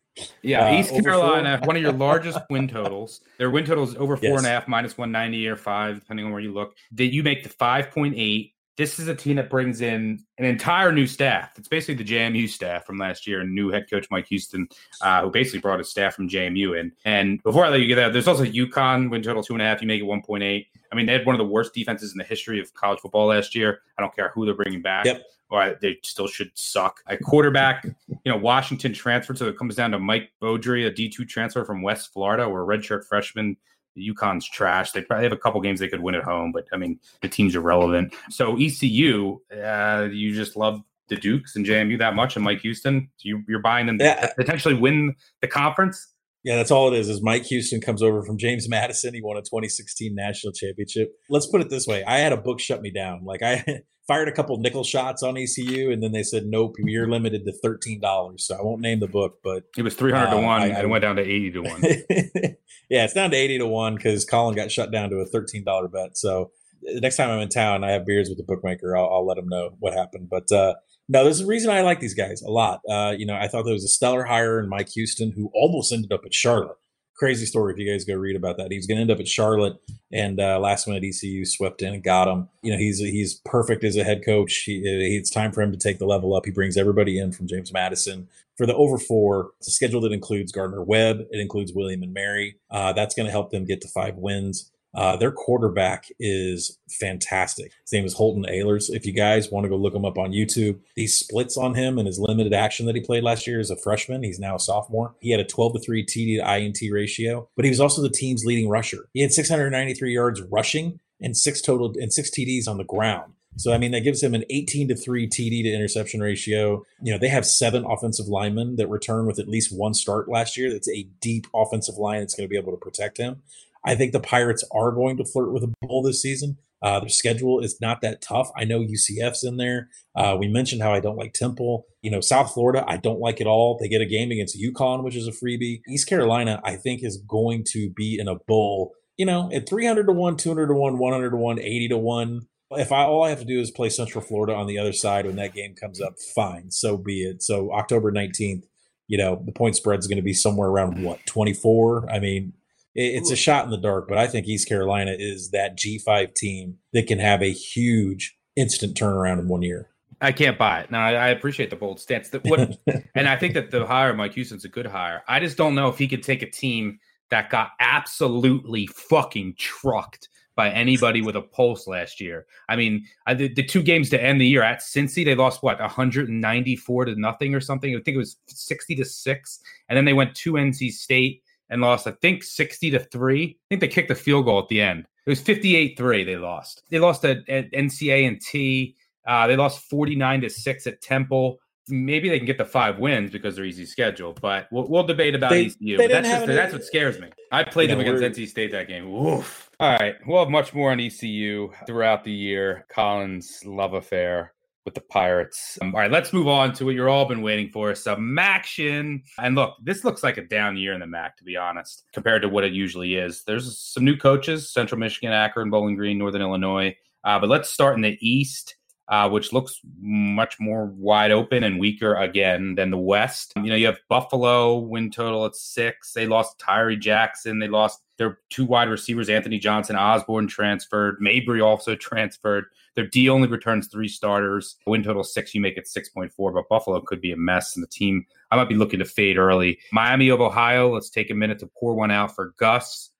Yeah, uh, East Carolina, one of your largest win totals. Their win total is over four yes. and a half, minus 190 or five, depending on where you look. That you make the 5.8. This is a team that brings in an entire new staff. It's basically the JMU staff from last year, and new head coach Mike Houston, uh, who basically brought his staff from JMU in. And before I let you get out, there's also UConn win total two and a half. You make it 1.8. I mean, they had one of the worst defenses in the history of college football last year. I don't care who they're bringing back. Yep. Or they still should suck. A quarterback, you know, Washington transferred, so it comes down to Mike Beaudry, a D two transfer from West Florida, or a redshirt freshman. UConn's trash. They probably have a couple games they could win at home, but I mean, the team's irrelevant. So ECU, uh, you just love the Dukes and JMU that much, and Mike Houston. You, are buying them yeah. to potentially win the conference. Yeah, that's all it is. Is Mike Houston comes over from James Madison. He won a 2016 national championship. Let's put it this way: I had a book shut me down. Like I fired a couple nickel shots on ECU, and then they said, "Nope, you're limited to thirteen dollars." So I won't name the book, but it was 300 uh, to one, I, and it went down to 80 to one. yeah, it's down to 80 to one because Collin got shut down to a 13 dollar bet. So the next time I'm in town, I have beers with the bookmaker. I'll, I'll let him know what happened. But uh, no, there's a reason I like these guys a lot. Uh, you know, I thought there was a stellar hire in Mike Houston, who almost ended up at Charlotte. Crazy story if you guys go read about that. He was going to end up at Charlotte, and uh, last minute ECU swept in and got him. You know, he's he's perfect as a head coach. He, it's time for him to take the level up. He brings everybody in from James Madison for the over four. It's a schedule that includes Gardner Webb. It includes William and Mary. Uh, that's going to help them get to five wins. Uh, their quarterback is fantastic. His name is Holton Ahlers. If you guys want to go look him up on YouTube, these splits on him and his limited action that he played last year as a freshman. He's now a sophomore. He had a 12 to 3 TD to INT ratio, but he was also the team's leading rusher. He had 693 yards rushing and six total and six TDs on the ground. So I mean that gives him an 18 to 3 TD to interception ratio. You know, they have seven offensive linemen that return with at least one start last year. That's a deep offensive line that's going to be able to protect him. I think the Pirates are going to flirt with a bowl this season. Uh, their schedule is not that tough. I know UCF's in there. Uh, we mentioned how I don't like Temple. You know, South Florida, I don't like at all. They get a game against UConn, which is a freebie. East Carolina, I think, is going to be in a bowl. You know, at 300 to 1, 200 to 1, 100 to 1, 80 to 1. If I all I have to do is play Central Florida on the other side when that game comes up, fine, so be it. So October 19th, you know, the point spread is going to be somewhere around what, 24? I mean, it's a shot in the dark, but I think East Carolina is that G5 team that can have a huge instant turnaround in one year. I can't buy it. Now, I appreciate the bold stance. That what, and I think that the hire Mike Houston's a good hire. I just don't know if he could take a team that got absolutely fucking trucked by anybody with a pulse last year. I mean, I, the, the, two games to end the year at Cincy, they lost what 194 to nothing or something. I think it was 60 to six, and then they went to NC State and lost, I think, 60 to 3. I think they kicked the field goal at the end. It was 58 3 they lost. They lost at, at NCA and T. Uh, they lost 49 to 6 at Temple. Maybe they can get the five wins because they're easy schedule, but we'll, we'll debate about they, ECU. They that's, just, that's what scares me. I played them against NC State that game. Oof. All right. We'll have much more on ECU throughout the year. Collin's love affair with the Pirates. Um, all right, let's move on to what you're all been waiting for some action. And look, this looks like a down year in the MAC, to be honest, compared to what it usually is. There's some new coaches Central Michigan, Akron, Bowling Green, Northern Illinois. Uh, but let's start in the East. Uh, which looks much more wide open and weaker again than the West. You know, you have Buffalo win total at six. They lost Tyree Jackson. They lost their two wide receivers, Anthony Johnson, Osborn transferred. Mabry also transferred. Their D only returns three starters. Win total six, you make it 6.4, but Buffalo could be a mess. And the team, I might be looking to fade early. Miami of Ohio, let's take a minute to pour one out for Gus.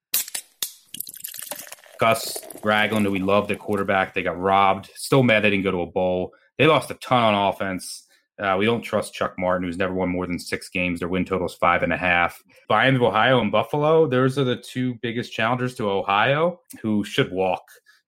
Gus Ragland, who we loved at quarterback, they got robbed. Still mad they didn't go to a bowl. They lost a ton on offense. Uh, we don't trust Chuck Martin, who's never won more than six games. Their win total is five and a half. Miami of Ohio and Buffalo, those are the two biggest challengers to Ohio, who should walk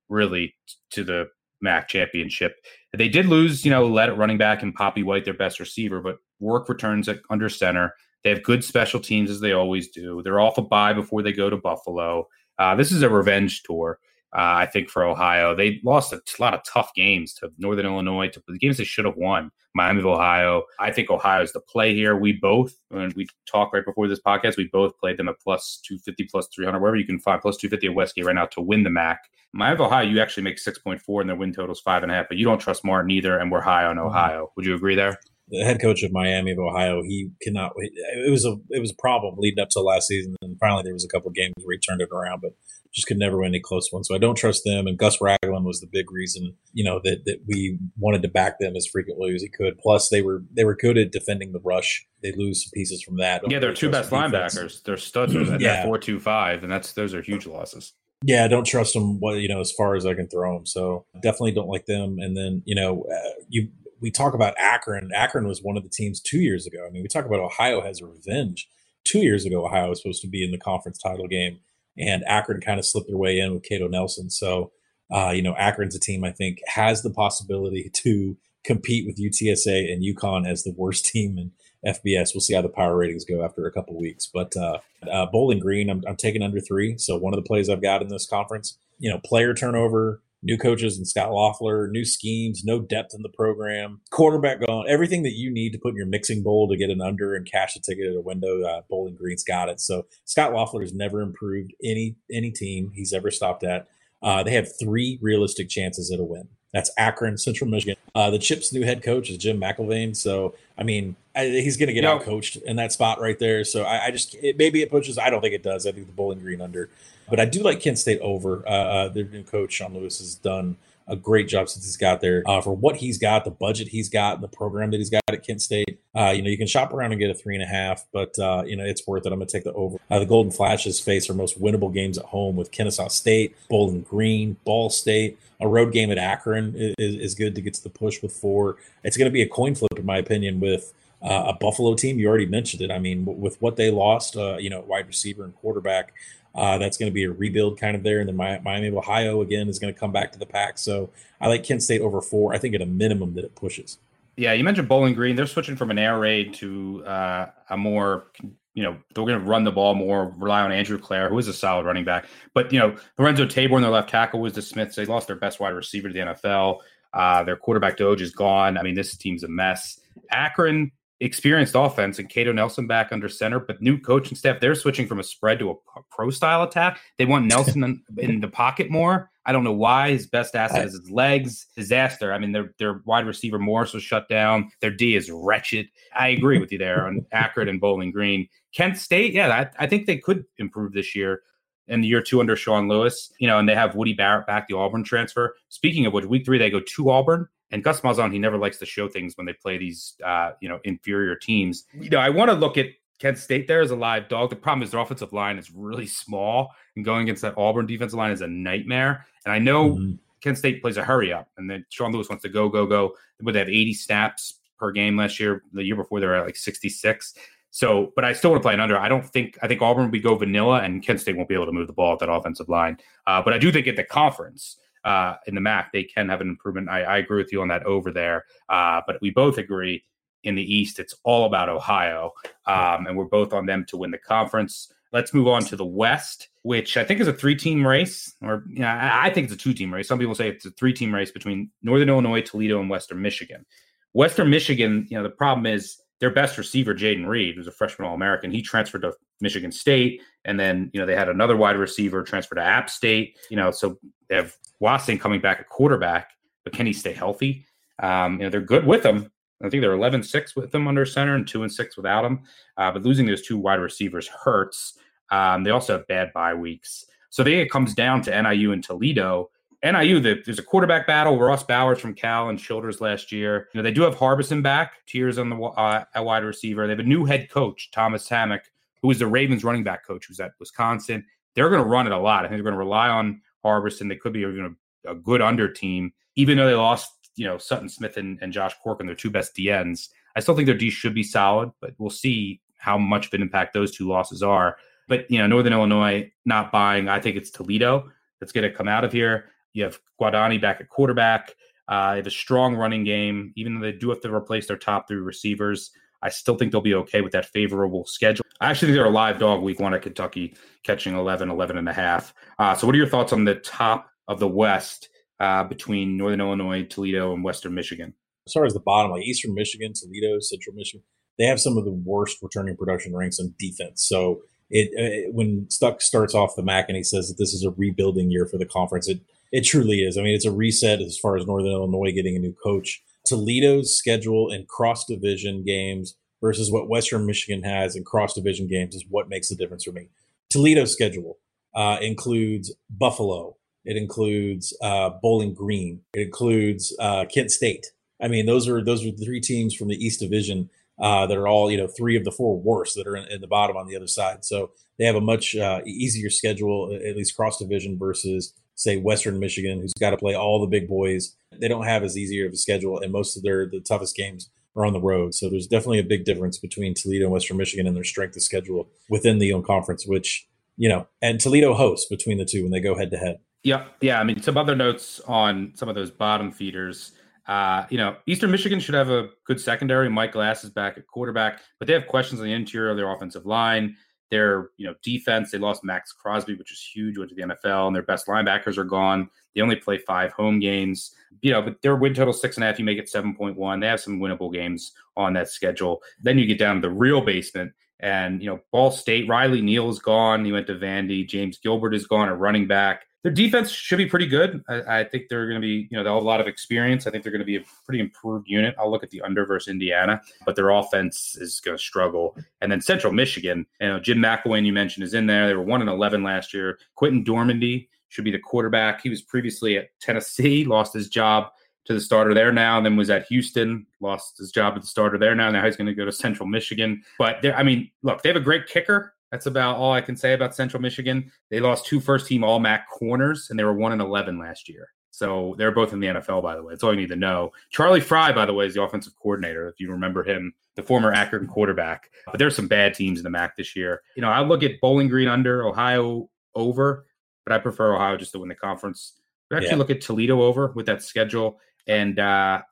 really to the MAC championship. They did lose, you know, let it running back and Papi White, their best receiver, but Rourke returns at under center. They have good special teams as they always do. They're off a bye before they go to Buffalo. Uh, this is a revenge tour. Uh, I think for Ohio, they lost a lot of tough games to Northern Illinois, to the games they should have won. Miami of Ohio. I think Ohio is the play here. We both, when we talked right before this podcast, we both played them at plus 250, plus 300, wherever you can find plus 250 at Westgate right now to win the MAC. Miami of Ohio, you actually make 6.4 and their win total is five and a half, but you don't trust Martin either, and we're high on Ohio. Would you agree there? The head coach of Miami of Ohio, he cannot. It was a it was a problem leading up to last season, and finally there was a couple of games where he turned it around, but just could never win any close ones. So I don't trust them. And Gus Ragland was the big reason, you know, that that we wanted to back them as frequently as he could. Plus, they were they were good at defending the rush. They lose some pieces from that. Yeah, they're two best linebackers. They're studs at yeah. that four two five, and that's those are huge losses. Yeah, I don't trust them. What you know, as far as I can throw them. So definitely don't like them. And then you know, uh, you we talk about Akron. Akron was one of the teams two years ago. I mean, we talk about Ohio has revenge. Two years ago, Ohio was supposed to be in the conference title game, and Akron kind of slipped their way in with Kato Nelson. So, uh, you know, Akron's a team I think has the possibility to compete with UTSA and UConn as the worst team in FBS. We'll see how the power ratings go after a couple weeks. But uh, uh, Bowling Green, I'm, I'm taking under three. So one of the plays I've got in this conference, you know, player turnover, new coaches and Scot Loeffler, new schemes, no depth in the program, quarterback gone, everything that you need to put in your mixing bowl to get an under and cash a ticket at a window. Uh, Bowling Green's got it. So Scot Loeffler has never improved any any team he's ever stopped at. Uh, they have three realistic chances at a win. That's Akron, Central Michigan. Uh, the Chip's new head coach is Jim McElwain. So, I mean, I, he's going to get out coached in that spot right there. So, I, I just it, maybe it pushes. I don't think it does. I think the Bowling Green under but I do like Kent State over. Uh, uh, their new coach Sean Lewis has done a great job since he's got there uh, for what he's got, the budget he's got, the program that he's got at Kent State. Uh, you know, you can shop around and get a three and a half, but uh, you know it's worth it. I'm going to take the over. Uh, the Golden Flashes face their most winnable games at home with Kennesaw State, Bowling Green, Ball State. A road game at Akron is, is good to get to the push with four. It's going to be a coin flip, in my opinion, with. Uh, a Buffalo team, you already mentioned it. I mean, with what they lost, uh, you know, wide receiver and quarterback, uh, that's going to be a rebuild kind of there. And then Miami of Ohio, again, is going to come back to the pack. So I like Kent State over four. I think at a minimum that it pushes. Yeah, you mentioned Bowling Green. They're switching from an air raid to uh, a more, you know, they're going to run the ball more, rely on Andrew Clair, who is a solid running back. But, you know, Lorenzo Tabor and their left tackle was the Smiths. They lost their best wide receiver to the NFL. Uh, their quarterback Doege, is gone. I mean, this team's a mess. Akron, experienced offense and Kato Nelson back under center, but new coaching staff, they're switching from a spread to a pro style attack. They want Nelson in, in, the pocket more. I don't know why. His best asset is his legs. Disaster. I mean, their their wide receiver Morris was shut down. Their D is wretched. I agree with you there on Akron and Bowling Green. Kent State, yeah, I, I think they could improve this year in the year two under Sean Lewis, you know, and they have Woody Barrett back, the Auburn transfer. Speaking of which, week three, they go to Auburn. And Gus Malzahn, he never likes to show things when they play these, uh, you know, inferior teams. You know, I want to look at Kent State there as a live dog. The problem is their offensive line is really small, and going against that Auburn defensive line is a nightmare. And I know mm-hmm. Kent State plays a hurry up, and then Sean Lewis wants to go, go, go. But they have 80 snaps per game last year. The year before they were at like 66. So, but I still want to play an under. I don't think I think Auburn will be go vanilla, and Kent State won't be able to move the ball at that offensive line. Uh, but I do think at the conference uh, in the MAC, they can have an improvement. I, I agree with you on that over there. Uh, but we both agree in the East, it's all about Ohio. Um, and we're both on them to win the conference. Let's move on to the West, which I think is a three team race, or you know, I, I think it's a two team race. Some people say it's a three team race between Northern Illinois, Toledo, and Western Michigan. Western Michigan, you know, the problem is their best receiver, Jayden Reed, who's a freshman All American, he transferred to Michigan State. And then, you know, they had another wide receiver transfer to App State. You know, so they have Wassink coming back at quarterback, but can he stay healthy? Um, you know, they're good with him. I think they're 11 6 with them under center and 2 and 6 without him. Uh, but losing those two wide receivers hurts. Um, they also have bad bye weeks. So I think it comes down to NIU and Toledo. NIU, the, there's a quarterback battle. Ross Bowers from Cal and Childers last year. You know, they do have Harbison back, Tears on the uh, at wide receiver. They have a new head coach, Thomas Hammock, who is the Ravens running back coach, who's at Wisconsin. They're going to run it a lot. I think they're going to rely on Harbison. They could be a, a good under team, even though they lost, you know, Sutton Smith and, and Josh Corcoran, their two best DNs. I still think their D should be solid, but we'll see how much of an impact those two losses are. But you know, Northern Illinois not buying. I think it's Toledo that's going to come out of here. You have Guadagni back at quarterback. Uh, they have a strong running game, even though they do have to replace their top three receivers. I still think they'll be okay with that favorable schedule. I actually think they're a live dog week one at Kentucky, catching 11, 11 and a half. Uh, so, what are your thoughts on the top of the West uh, between Northern Illinois, Toledo, and Western Michigan? As far as the bottom, like Eastern Michigan, Toledo, Central Michigan, they have some of the worst returning production ranks on defense. So, it, it uh, when Stuck starts off the MAC and he says that this is a rebuilding year for the conference, it it truly is. I mean, it's a reset as far as Northern Illinois getting a new coach. Toledo's schedule and cross division games versus what Western Michigan has in cross division games is what makes the difference for me. Toledo's schedule uh, includes Buffalo. It includes uh, Bowling Green. It includes uh, Kent State. I mean, those are those are the three teams from the East Division uh, that are all you know three of the four worst that are in, in the bottom on the other side. So they have a much uh, easier schedule, at least cross division versus say Western Michigan, who's got to play all the big boys. They don't have as easier of a schedule, and most of their the toughest games are on the road. So there's definitely a big difference between Toledo and Western Michigan and their strength of schedule within the own conference, which you know, and Toledo hosts between the two when they go head to head. Yeah, yeah. I mean, some other notes on some of those bottom feeders. Uh, you know, Eastern Michigan should have a good secondary. Mike Glass is back at quarterback, but they have questions on the interior of their offensive line. Their you know defense, they lost Maxx Crosby, which is huge, went to the NFL, and their best linebackers are gone. They only play five home games, you know, but their win total six and a half. You make it seven point one. They have some winnable games on that schedule. Then you get down to the real basement, and you know, Ball State. Riley Neal is gone. He went to Vandy. James Gilbert is gone, a running back their defense should be pretty good. I, I think they're going to be, you know, they'll have a lot of experience. I think they're going to be a pretty improved unit. I'll look at the under versus Indiana, but their offense is going to struggle. And then Central Michigan, you know, Jim McElwain, you mentioned, is in there. They were one and eleven last year. Quinten Dormady should be the quarterback. He was previously at Tennessee, lost his job to the starter there now, and then was at Houston, lost his job at the starter there now. Now he's going to go to Central Michigan. But I mean, look, they have a great kicker. That's about all I can say about Central Michigan. They lost two first team All MAC corners, and they were one and eleven last year. So they're both in the NFL, by the way. That's all you need to know. Charlie Frye, by the way, is the offensive coordinator. If you remember him, the former Akron quarterback. But there's some bad teams in the MAC this year. You know, I look at Bowling Green under, Ohio over, but I prefer Ohio just to win the conference. But actually, yeah. look at Toledo over with that schedule. And uh,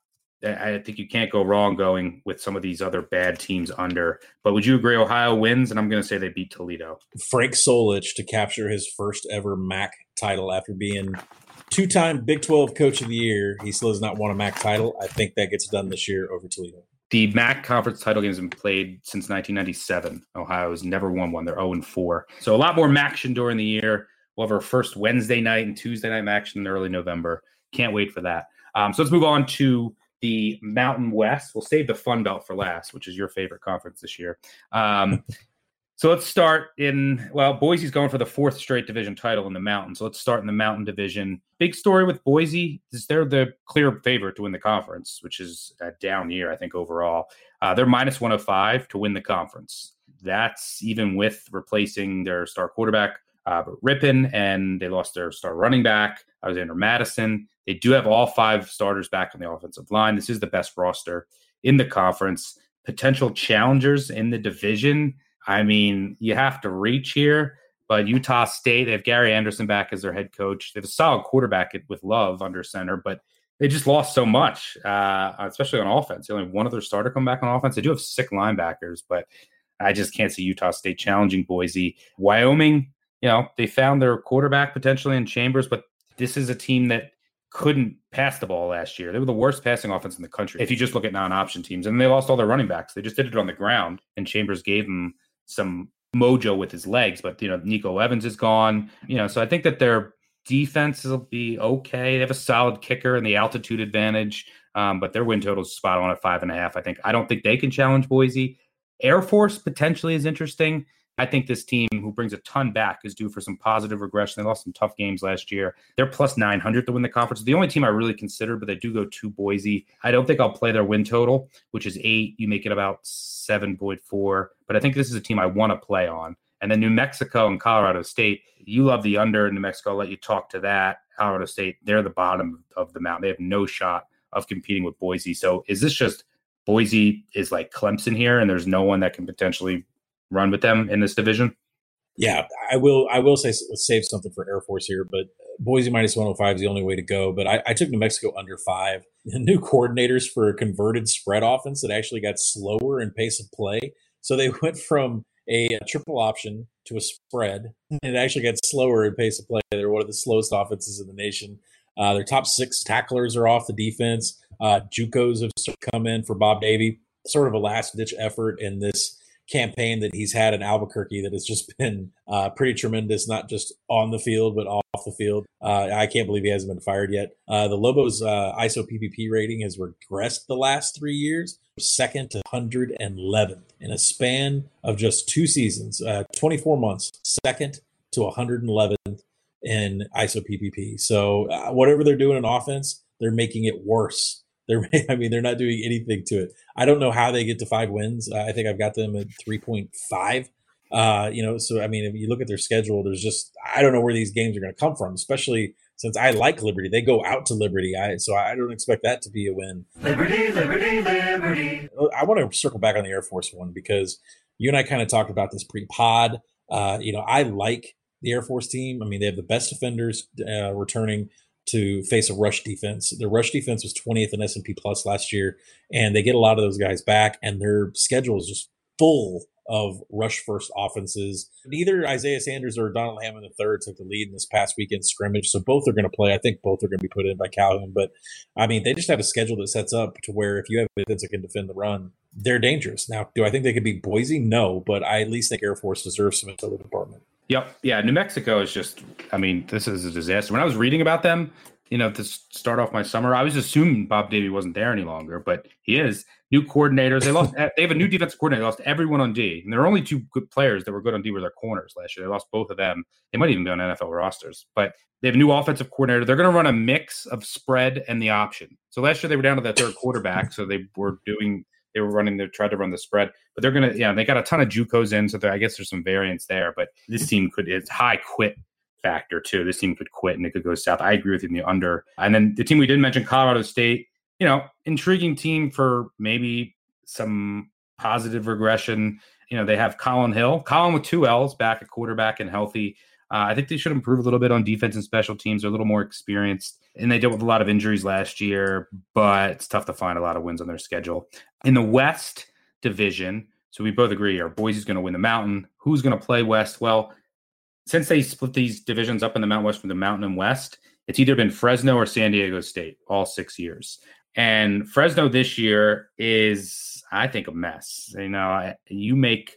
I think you can't go wrong going with some of these other bad teams under. But would you agree Ohio wins? And I'm going to say they beat Toledo. Frank Solich to capture his first ever MAC title after being two time Big 12 Coach of the Year. He still has not won a MAC title. I think that gets done this year over Toledo. The MAC conference title game has been played since 1997. Ohio has never won one. They're 0 4. So a lot more action during the year. We'll have our first Wednesday night and Tuesday night action in early November. Can't wait for that. Um, so let's move on to the Mountain West. We'll save the Fun Belt for last, which is your favorite conference this year. Um, so let's start in, well, Boise's going for the fourth straight division title in the Mountain. So let's start in the Mountain Division. Big story with Boise is they're the clear favorite to win the conference, which is a down year, I think, overall. Uh, they're minus 105 to win the conference. That's even with replacing their star quarterback, uh, Rypien, and they lost their star running back, Alexander Mattison. They do have all five starters back on the offensive line. This is the best roster in the conference. Potential challengers in the division. I mean, you have to reach here, but Utah State, they have Gary Anderson back as their head coach. They have a solid quarterback with Love under center, but they just lost so much, uh, especially on offense. They only one other starter come back on offense. They do have sick linebackers, but I just can't see Utah State challenging Boise. Wyoming, you know, they found their quarterback potentially in Chambers, but this is a team that couldn't pass the ball last year. They were the worst passing offense in the country. If you just look at non-option teams, and they lost all their running backs, they just did it on the ground. And Chambers gave them some mojo with his legs. But you know, Nico Evans is gone. You know, so I think that their defense will be okay. They have a solid kicker and the altitude advantage. Um, but their win total is spot on at five and a half. I think. I don't think they can challenge Boise. Air Force potentially is interesting. I think this team, who brings a ton back, is due for some positive regression. They lost some tough games last year. They're plus 900 to win the conference. The only team I really consider, but they do go to Boise. I don't think I'll play their win total, which is eight. You make it about 7.4. But I think this is a team I want to play on. And then New Mexico and Colorado State, you love the under. In New Mexico, I'll let you talk to that. Colorado State, they're the bottom of the mountain. They have no shot of competing with Boise. So is this just Boise is like Clemson here, and there's no one that can potentially run with them in this division. Yeah, I will. I will say save something for Air Force here, but Boise minus 105 is the only way to go. But I, I took New Mexico under five. The new coordinators for a converted spread offense that actually got slower in pace of play. So they went from a, a triple option to a spread. And it actually got slower in pace of play. They're one of the slowest offenses in the nation. Uh, their top six tacklers are off the defense. Uh, JUCOs have come in for Bob Davie, sort of a last ditch effort in this campaign that he's had in Albuquerque that has just been uh, pretty tremendous, not just on the field, but off the field. Uh, I can't believe he hasn't been fired yet. Uh, the Lobos uh, ISO PPP rating has regressed the last three years, second to 111th in a span of just two seasons, uh, 24 months, second to 111th in ISO PPP. So uh, whatever they're doing in offense, they're making it worse they're, I mean, they're not doing anything to it. I don't know how they get to five wins. Uh, I think I've got them at 3.5. Uh, you know, so I mean, if you look at their schedule, there's just I don't know where these games are going to come from, especially since I like Liberty. They go out to Liberty, I so I don't expect that to be a win. Liberty, Liberty, Liberty. I want to circle back on the Air Force one because you and I kind of talked about this pre-pod. Uh, you know, I like the Air Force team. I mean, they have the best defenders uh, returning to face a rush defense. Their rush defense was 20th in S&P Plus last year, and they get a lot of those guys back, and their schedule is just full of rush first offenses. Neither Isaiah Sanders or Donald Hammond III took the lead in this past weekend scrimmage, so both are going to play. I think both are going to be put in by Calhoun, but I mean, they just have a schedule that sets up to where if you have a defense that can defend the run, they're dangerous. Now, do I think they could be Boise? No, but I at least think Air Force deserves some intel department. Yep. Yeah. New Mexico is just, I mean, this is a disaster. When I was reading about them, you know, to start off my summer, I was assuming Bob Davie wasn't there any longer, but he is. New coordinators. They lost. they have a new defensive coordinator. They lost everyone on D, and there are only two good players that were good on D were their corners last year. They lost both of them. They might even be on NFL rosters, but they have a new offensive coordinator. They're going to run a mix of spread and the option. So last year they were down to the third quarterback, so they were doing they were running they tried to run the spread but they're gonna yeah they got a ton of jucos in so i guess there's some variance there but this team could it's high quit factor too. This team could quit and it could go south. I agree with you in the under. And then the team we did mention colorado state you know intriguing team for maybe some positive regression. You know they have Collin Hill. Collin with two l's back at quarterback and healthy uh, I think they should improve a little bit on defense and special teams. They're a little more experienced, and they dealt with a lot of injuries last year, but it's tough to find a lot of wins on their schedule. In the West Division, so we both agree here, Boise's going to win the Mountain. Who's going to play West? Well, since they split these divisions up in the Mountain West from the Mountain and West, it's either been Fresno or San Diego State all six years. And Fresno this year is, I think, a mess. You know, you make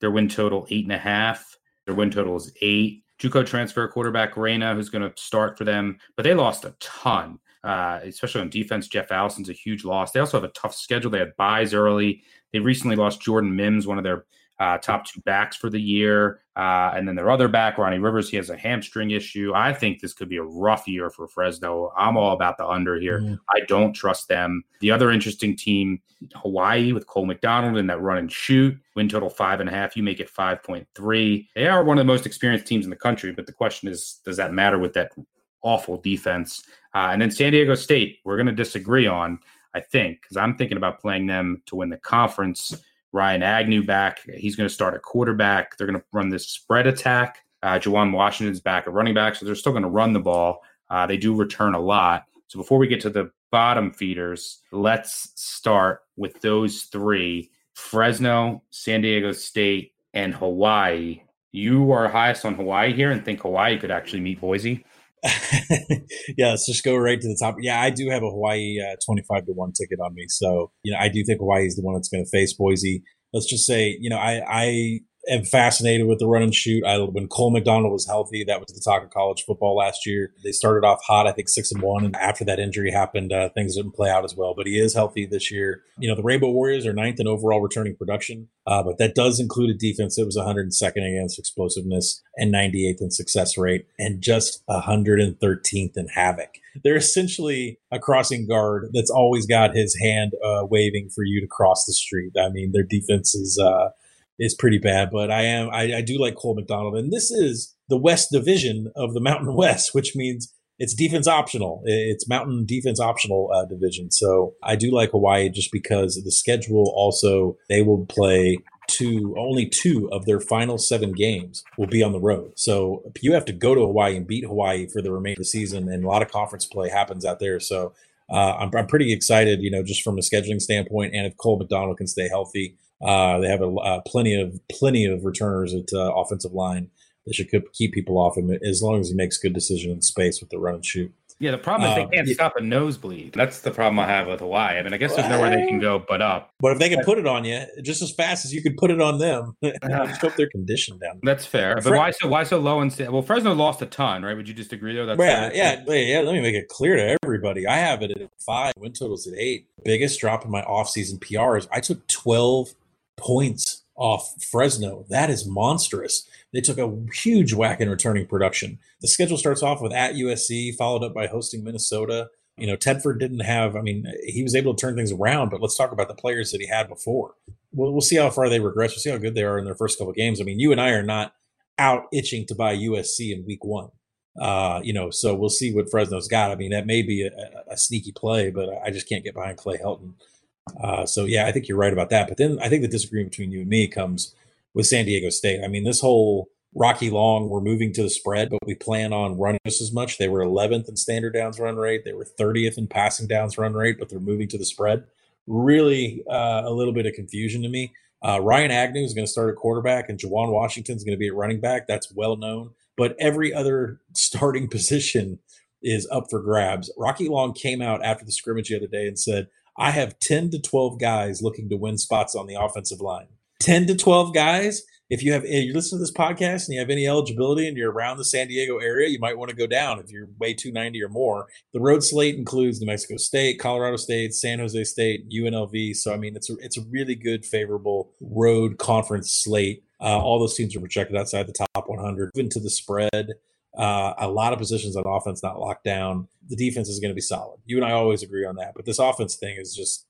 their win total eight and a half. Their win total is eight. JUCO transfer quarterback Reyna, who's going to start for them, but they lost a ton, uh, especially on defense. Jeff Allison's a huge loss. They also have a tough schedule. They had buys early. They recently lost Jordan Mims, one of their uh, top two backs for the year. Uh, and then their other back, Ronnie Rivers, he has a hamstring issue. I think this could be a rough year for Fresno. I'm all about the under here. Mm. I don't trust them. The other interesting team, Hawaii, with Cole McDonald in that run and shoot, win total five and a half. You make it 5.3. They are one of the most experienced teams in the country, but the question is, does that matter with that awful defense? Uh, and then San Diego State, we're going to disagree on, I think, because I'm thinking about playing them to win the conference Ryan Agnew back. He's going to start a quarterback. They're going to run this spread attack. Uh, Juwan Washington's back a running back, so they're still going to run the ball. Uh, they do return a lot. So before we get to the bottom feeders, let's start with those three Fresno, San Diego State, and Hawaii. You are highest on Hawaii here and think Hawaii could actually meet Boise? yeah, let's just go right to the top. Yeah, I do have a Hawaii uh, 25 to 1 ticket on me. So, you know, I do think Hawaii is the one that's going to face Boise. Let's just say, you know, I, I am fascinated with the run and shoot. I, when Cole McDonald was healthy, that was the talk of college football last year. They started off hot, I think six and one, and after that injury happened, uh, things didn't play out as well. But he is healthy this year. You know, the Rainbow Warriors are ninth in overall returning production, uh, but that does include a defense that was 102nd against explosiveness and 98th in success rate, and just 113th in havoc. They're essentially a crossing guard that's always got his hand uh, waving for you to cross the street. I mean, their defense is uh, is pretty bad, but I am I, I do like Cole McDonald, and this is the West Division of the Mountain West, which means it's defense optional. It's Mountain defense optional uh, division. So I do like Hawaii just because the schedule also they will play two only two of their final seven games will be on the road. So you have to go to Hawaii and beat Hawaii for the remainder of the season, and a lot of conference play happens out there. So uh, I'm, I'm pretty excited, you know, just from a scheduling standpoint, and if Cole McDonald can stay healthy, uh, they have a, uh, plenty of plenty of returners at uh, offensive line. They should keep people off him as long as he makes good decision in space with the run and shoot. Yeah, the problem is they um, can't yeah. stop a nosebleed. That's the problem I have with Hawaii. I mean, I guess there's nowhere they can go but up. But if they can put it on you just as fast as you could put it on them, just hope their condition down. That's fair. But why so why so low and well, Fresno lost a ton, right? Would you just agree there? That's yeah, yeah, yeah. Let me make it clear to everybody. I have it at five. Win totals at eight. Biggest drop in my offseason is I took twelve points off Fresno. That is monstrous. They took a huge whack in returning production. The schedule starts off with at USC, followed up by hosting Minnesota. You know, Tedford didn't have, I mean, he was able to turn things around, but let's talk about the players that he had before. We'll, we'll see how far they regress. We'll see how good they are in their first couple games. I mean, you and I are not out itching to buy USC in week one. Uh, you know, so we'll see what Fresno's got. I mean, that may be a, a sneaky play, but I just can't get behind Clay Helton. Uh, so yeah, I think you're right about that. But then I think the disagreement between you and me comes with San Diego State. I mean, this whole Rocky Long, we're moving to the spread, but we plan on running just as much. They were 11th in standard downs run rate. They were 30th in passing downs run rate, but they're moving to the spread. Really uh, a little bit of confusion to me. Uh, Ryan Agnew is going to start at quarterback, and Juwan Washington is going to be at running back. That's well known. But every other starting position is up for grabs. Rocky Long came out after the scrimmage the other day and said, I have 10 to 12 guys looking to win spots on the offensive line. 10 to 12 guys. If you have, if you listen to this podcast and you have any eligibility and you're around the San Diego area, you might want to go down if you're way 290 or more. The road slate includes New Mexico State, Colorado State, San Jose State, UNLV. So I mean, it's a it's a really good, favorable road conference slate. Uh, all those teams are projected outside the top 100. Even to the spread, uh, a lot of positions on offense not locked down. The defense is going to be solid. You and I always agree on that. But this offense thing is just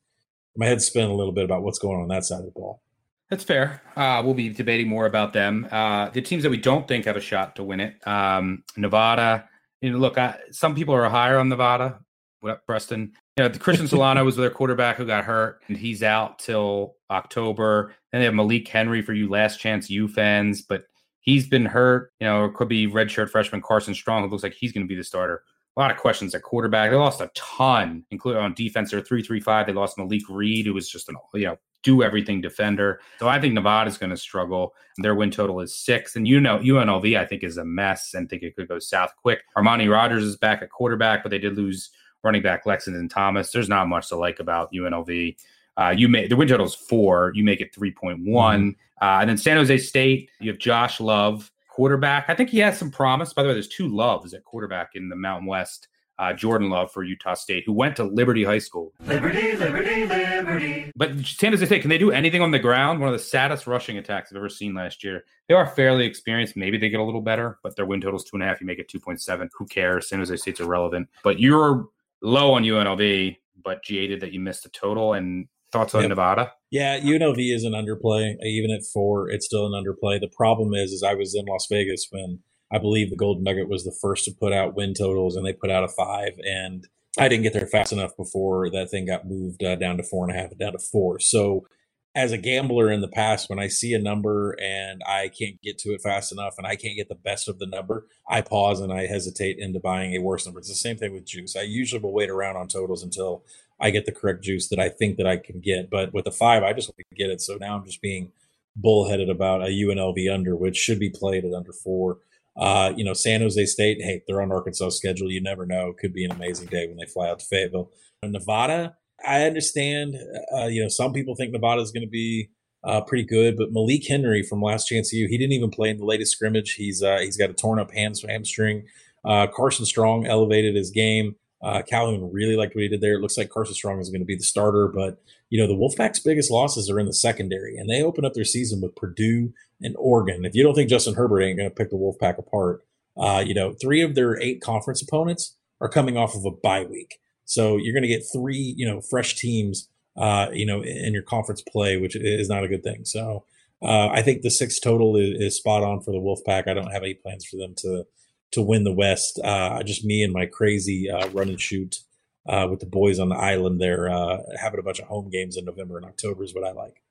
my head's spinning a little bit about what's going on, on that side of the ball. That's fair. Uh, we'll be debating more about them. Uh, the teams that we don't think have a shot to win it, um, Nevada. You know, look, I, some people are higher on Nevada. What up, Preston? You know, the Christian Solano was their quarterback who got hurt, and he's out till October. Then they have Malik Henry for you last chance U fans, but he's been hurt. You know, it could be redshirt freshman Carson Strong, who looks like he's going to be the starter. A lot of questions at quarterback. They lost a ton, including on defense. They're three three five. They lost Malik Reed, who was just an you know do everything defender. So I think Nevada's going to struggle. Their win total is six, and you know UNLV I think is a mess and think it could go south quick. Armani Rogers is back at quarterback, but they did lose running back Lexington Thomas. There's not much to like about UNLV. Uh, you make the win total is four. You make it three point one, mm-hmm. uh, and then San Jose State. You have Josh Love, quarterback. I think he has some promise. By the way, there's two Loves at quarterback in the Mountain West. Uh, Jordan Love for Utah State, who went to Liberty High School. Liberty, Liberty, Liberty. But San Jose State, can they do anything on the ground? One of the saddest rushing attacks I've ever seen last year. They are fairly experienced. Maybe they get a little better, but their win total is two and a half. You make it 2.7. Who cares? San Jose State's irrelevant. But you're low on UNLV, but jaded that you missed the total. And Thoughts on yep. Nevada? Yeah, UNLV is an underplay. Even at four, it's still an underplay. The problem is, is I was in Las Vegas when I believe the Golden Nugget was the first to put out win totals, and they put out a five, and I didn't get there fast enough before that thing got moved uh, down to four and a half and down to four. So, as a gambler in the past, when I see a number and I can't get to it fast enough, and I can't get the best of the number, I pause and I hesitate into buying a worse number. It's the same thing with juice. I usually will wait around on totals until I get the correct juice that I think that I can get. But with the five, I just want to get it. So now I'm just being bullheaded about a UNLV under, which should be played at under four. Uh, you know, San Jose State, hey, they're on Arkansas schedule. You never know. Could be an amazing day when they fly out to Fayetteville. Nevada, I understand. Uh, you know, some people think Nevada is going to be uh, pretty good, but Malik Henry from Last Chance U, he didn't even play in the latest scrimmage. He's uh, he's got a torn up hamstring. Uh, Carson Strong elevated his game. Uh, Calhoun really liked what he did there. It looks like Carson Strong is going to be the starter, but you know the Wolfpack's biggest losses are in the secondary, and they open up their season with Purdue and Oregon. If you don't think Justin Herbert ain't going to pick the Wolfpack apart, uh, you know three of their eight conference opponents are coming off of a bye week, so you're going to get three you know fresh teams uh, you know in your conference play, which is not a good thing. So uh, I think the six total is, is spot on for the Wolfpack. I don't have any plans for them to to win the West. Uh, just me and my crazy uh, run and shoot uh, with the boys on the island there, uh, having a bunch of home games in November and October is what I like.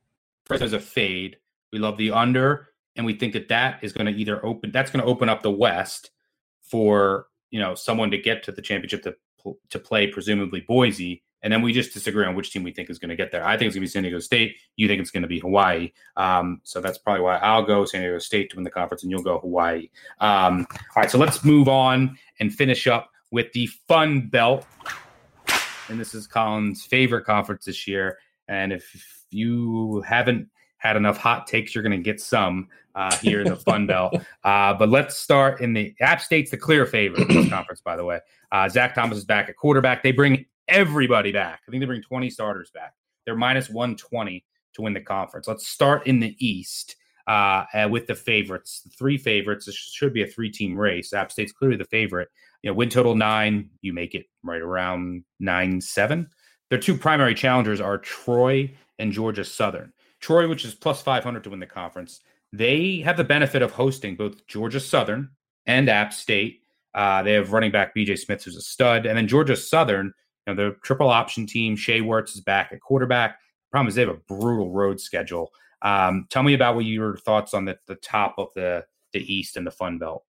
First, there's a fade. We love the under, and we think that that is going to either open. That's going to open up the West for you know someone to get to the championship to to play, presumably Boise, and then we just disagree on which team we think is going to get there. I think it's going to be San Diego State. You think it's going to be Hawaii. Um, so that's probably why I'll go San Diego State to win the conference, and you'll go Hawaii. Um, all right, so let's move on and finish up with the Fun Belt. And this is Collin's favorite conference this year. And if you haven't had enough hot takes, you're going to get some uh, here in the Fun Belt. Uh, but let's start in the App State's the clear favorite in this conference, by the way. Uh, Zach Thomas is back at quarterback. They bring everybody back. I think they bring 20 starters back. They're minus 120 to win the conference. Let's start in the East uh, uh, with the favorites. The three favorites. This should be a three team race. App State's clearly the favorite. You know, win total nine. You make it right around nine seven. Their two primary challengers are Troy and Georgia Southern. Troy, which is plus 500 to win the conference, they have the benefit of hosting both Georgia Southern and App State. Uh, they have running back BJ Smith, who's a stud, and then Georgia Southern you know, the triple option team, Shai Werts is back at quarterback. Problem is they have a brutal road schedule. Um, tell me about what your thoughts on the, the top of the the East and the Fun Belt.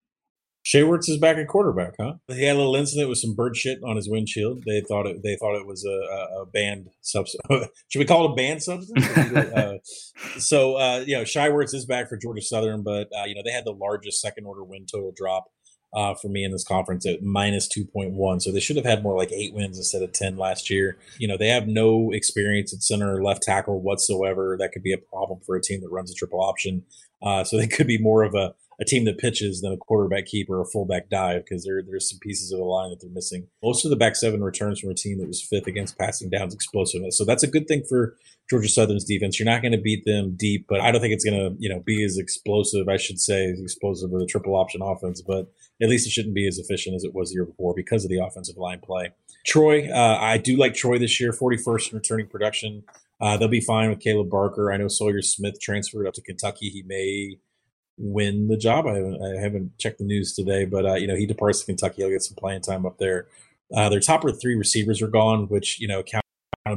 Shai Werts is back at quarterback, huh? He had a little incident with some bird shit on his windshield. They thought it. They thought it was a, a banned substance. Should we call it a banned substance? uh, so, uh, you know, Shai Werts is back for Georgia Southern, but uh, you know they had the largest second order win total drop uh, for me in this conference at minus 2.1. So they should have had more like eight wins instead of 10 last year. You know, they have no experience at center or left tackle whatsoever. That could be a problem for a team that runs a triple option. Uh, so they could be more of a, a team that pitches than a quarterback keeper or a fullback dive because there, there's some pieces of the line that they're missing. Most of the back seven returns from a team that was fifth against passing downs explosiveness. So that's a good thing for Georgia Southern's defense. You're not going to beat them deep, but I don't think it's going to, you know, be as explosive, I should say, as explosive with a triple option offense. But at least it shouldn't be as efficient as it was the year before because of the offensive line play. Troy, uh, I do like Troy this year, 41st in returning production. Uh, they'll be fine with Caleb Barker. I know Sawyer Smith transferred up to Kentucky. He may win the job. I haven't, I haven't checked the news today, but uh, you know he departs to Kentucky. He'll get some playing time up there. Uh, their top three receivers are gone, which you know accounted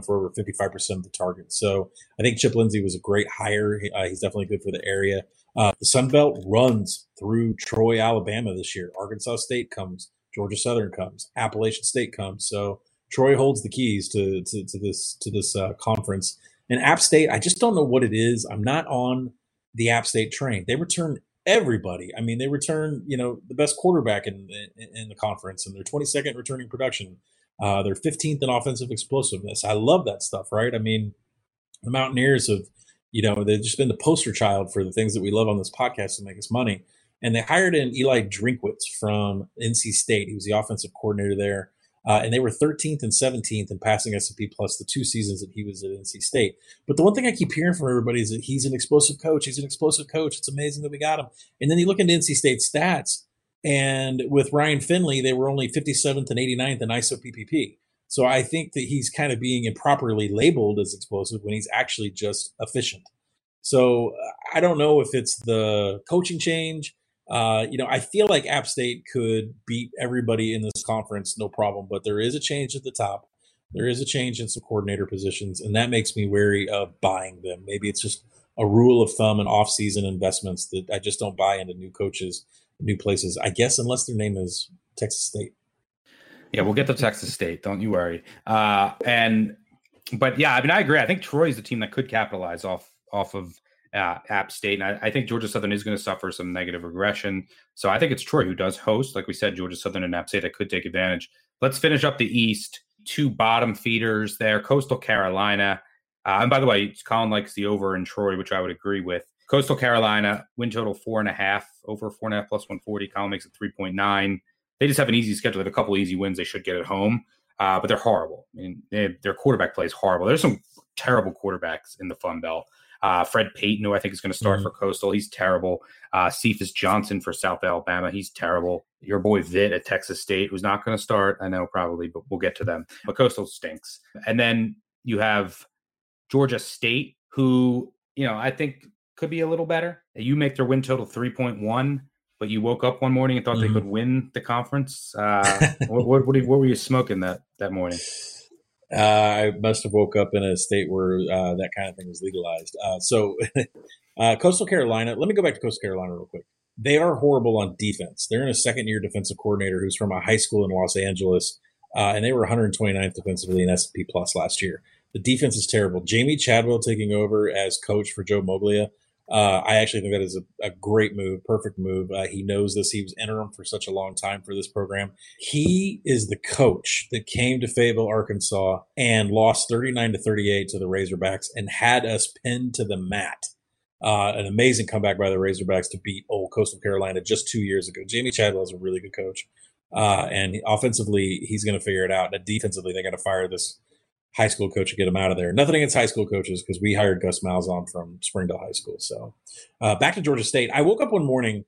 for over 55% of the targets. So I think Chip Lindsey was a great hire. Uh, he's definitely good for the area. Uh, the Sun Belt runs through Troy, Alabama this year. Arkansas State comes, Georgia Southern comes, Appalachian State comes. So Troy holds the keys to to, to this to this uh, conference. And App State, I just don't know what it is. I'm not on the App State train. They return everybody. I mean, they return you know the best quarterback in in, in the conference, and their 22nd returning production. Uh, they're 15th in offensive explosiveness. I love that stuff, right? I mean, the Mountaineers have you know, they've just been the poster child for the things that we love on this podcast to make us money. And they hired in Eli Drinkwitz from NC State. He was the offensive coordinator there. Uh, and they were 13th and 17th in passing S&P plus the two seasons that he was at NC State. But the one thing I keep hearing from everybody is that he's an explosive coach. He's an explosive coach. It's amazing that we got him. And then you look into NC State stats, and with Ryan Finley, they were only 57th and 89th in ISO PPP. So I think that he's kind of being improperly labeled as explosive when he's actually just efficient. So uh, I don't know if it's the coaching change. Uh, you know, I feel like App State could beat everybody in this conference, no problem. But there is a change at the top. There is a change in some coordinator positions, and that makes me wary of buying them. Maybe it's just a rule of thumb and off-season investments that I just don't buy into new coaches, new places. I guess unless their name is Texas State. Yeah, we'll get to Texas State. Don't you worry. Uh, and but yeah, I mean, I agree. I think Troy is the team that could capitalize off off of uh, App State, and I, I, think Georgia Southern is going to suffer some negative regression. So I think it's Troy who does host, like we said, Georgia Southern and App State that could take advantage. Let's finish up the East. Two bottom feeders there: Coastal Carolina. Uh, and by the way, Collin likes the over in Troy, which I would agree with. Coastal Carolina win total four and a half, over four and a half plus one forty. Collin makes it three point nine they just have an easy schedule. They have a couple easy wins they should get at home, uh, but they're horrible. I mean, they, their quarterback play is horrible. There's some terrible quarterbacks in the Fun Belt. Uh, Fred Payton, who I think is going to start mm-hmm. for Coastal, he's terrible. Uh, Cephus Johnson for South Alabama, he's terrible. Your boy Vitt at Texas State, who's not going to start, I know probably, but we'll get to them. But Coastal stinks. And then you have Georgia State, who you know I think could be a little better. You make their win total three point one. but you woke up one morning and thought Mhm. they could win the conference. Uh, what, what, what, what were you smoking that that morning? Uh, I must have woke up in a state where uh, that kind of thing was legalized. Uh, so, uh, Coastal Carolina. Let me go back to Coastal Carolina real quick. They are horrible on defense. They're in a second-year defensive coordinator who's from a high school in Los Angeles, uh, and they were 129th defensively in S&P Plus last year. The defense is terrible. Jamie Chadwell taking over as coach for Joe Moglia. Uh, I actually think that is a, a great move, perfect move. Uh, he knows this. He was interim for such a long time for this program. He is the coach that came to Fayetteville, Arkansas, and lost 39 to 38 to the Razorbacks and had us pinned to the mat. Uh, an amazing comeback by the Razorbacks to beat old Coastal Carolina just two years ago. Jamie Chadwell is a really good coach. Uh, and offensively, he's going to figure it out. And defensively, they're going to fire this high school coach and get him out of there. Nothing against high school coaches because we hired Gus Malzahn from Springdale High School. So uh, back to Georgia State. I woke up one morning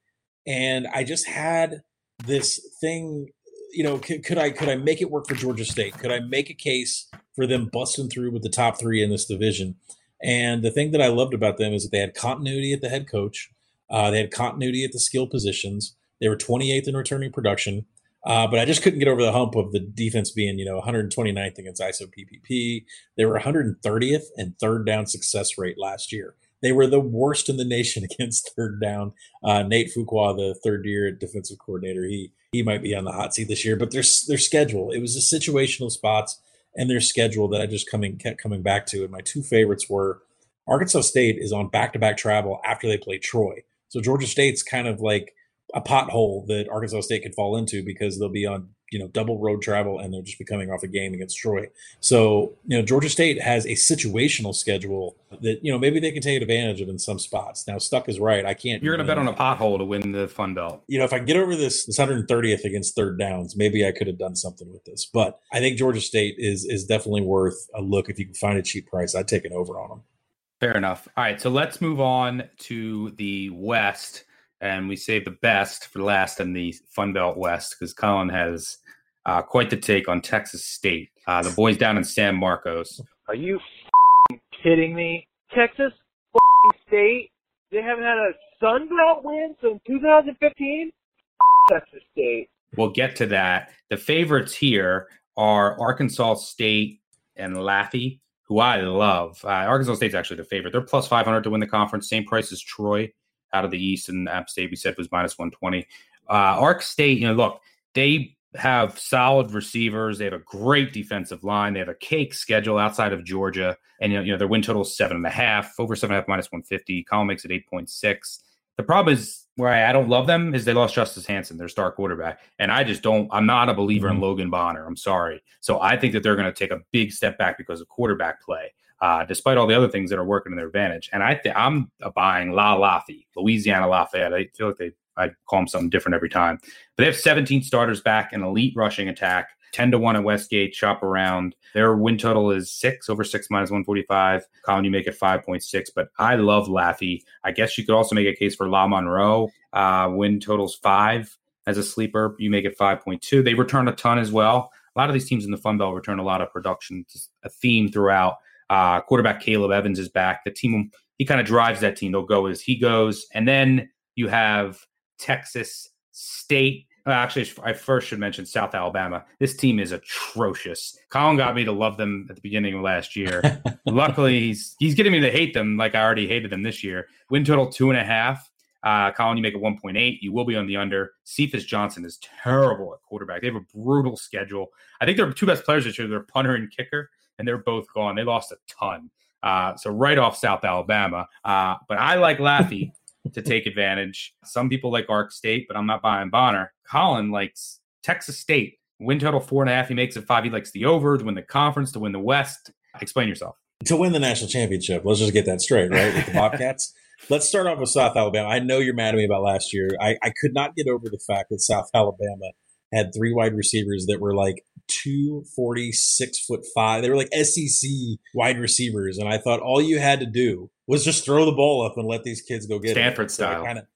and I just had this thing. You know, could, could I could I make it work for Georgia State? Could I make a case for them busting through with the top three in this division? And the thing that I loved about them is that they had continuity at the head coach. Uh, they had continuity at the skill positions. They were 28th in returning production. Uh, but I just couldn't get over the hump of the defense being, you know, 129th against ISO PPP. They were 130th and third down success rate last year. They were the worst in the nation against third down. Uh, Nate Fuqua, the third year defensive coordinator, he he might be on the hot seat this year. But their their schedule, it was the situational spots and their schedule that I just coming kept coming back to. And my two favorites were Arkansas State is on back to back travel after they play Troy. So Georgia State's kind of like a pothole that Arkansas State could fall into because they'll be on you know double road travel and they'll just be coming off a game against Troy. So you know Georgia State has a situational schedule that you know maybe they can take advantage of in some spots. Now Stuck is right. I can't. You're going to bet on a pothole to win the Fun Belt. You know, if I get over this this 130th against third downs, maybe I could have done something with this. But I think Georgia State is is definitely worth a look if you can find a cheap price. I'd take an over on them. Fair enough. All right, so let's move on to the West, and we save the best for last in the Fun Belt West because Collin has uh, quite the take on Texas State. Uh, the boys down in San Marcos. Are you f***ing kidding me? Texas State? They haven't had a Sun Belt win since 2015? Texas State. We'll get to that. The favorites here are Arkansas State and Laffey, who I love. Uh, Arkansas State's actually the favorite. They're plus 500 to win the conference, same price as Troy out of the East, and App State we said was minus 120. Uh, Ark State, you know, look, they have solid receivers. They have a great defensive line. They have a cake schedule outside of Georgia, and you know, you know their win total is seven and a half, over seven and a half minus 150. Collin makes it 8.6. The problem is where I, I don't love them is they lost Justice Hansen, their star quarterback, and I just don't. I'm not a believer in Logan Bonner. I'm sorry. So I think that they're going to take a big step back because of quarterback play, uh, despite all the other things that are working in their advantage. And I think I'm buying La Laffy, Louisiana Lafayette. I feel like they I call them something different every time. But they have 17 starters back, an elite rushing attack. 10 to 1 at Westgate, shop around. Their win total is six over six minus 145. Collin, you make it 5.6. But I love Laffy. I guess you could also make a case for La Monroe. Uh, win totals five as a sleeper. You make it 5.2. They return a ton as well. A lot of these teams in the Fun Belt return a lot of production, a theme throughout. Uh, quarterback Caleb Evans is back. The team, he kind of drives that team. They'll go as he goes. And then you have Texas State. Uh, actually, I first should mention South Alabama. This team is atrocious. Collin got me to love them at the beginning of last year. Luckily, he's he's getting me to hate them like I already hated them this year. Win total two and a half. Uh, Collin, you make it 1.8. You will be on the under. Cephus Johnson is terrible at quarterback. They have a brutal schedule. I think their two best players this year, they're punter and kicker, and they're both gone. They lost a ton. Uh, so right off South Alabama. Uh, but I like Laffy to take advantage. Some people like Ark State, but I'm not buying Bonner. Collin likes Texas State. Win total four and a half. He makes it five. He likes the over to win the conference, to win the West. Explain yourself. to win the national championship. Let's just get that straight, right? With the Bobcats. Let's start off with South Alabama. I know you're mad at me about last year. I, I could not get over the fact that South Alabama had three wide receivers that were like 240, six foot five. They were like SEC wide receivers. And I thought all you had to do was just throw the ball up and let these kids go get Stanford it. So I style. kinda-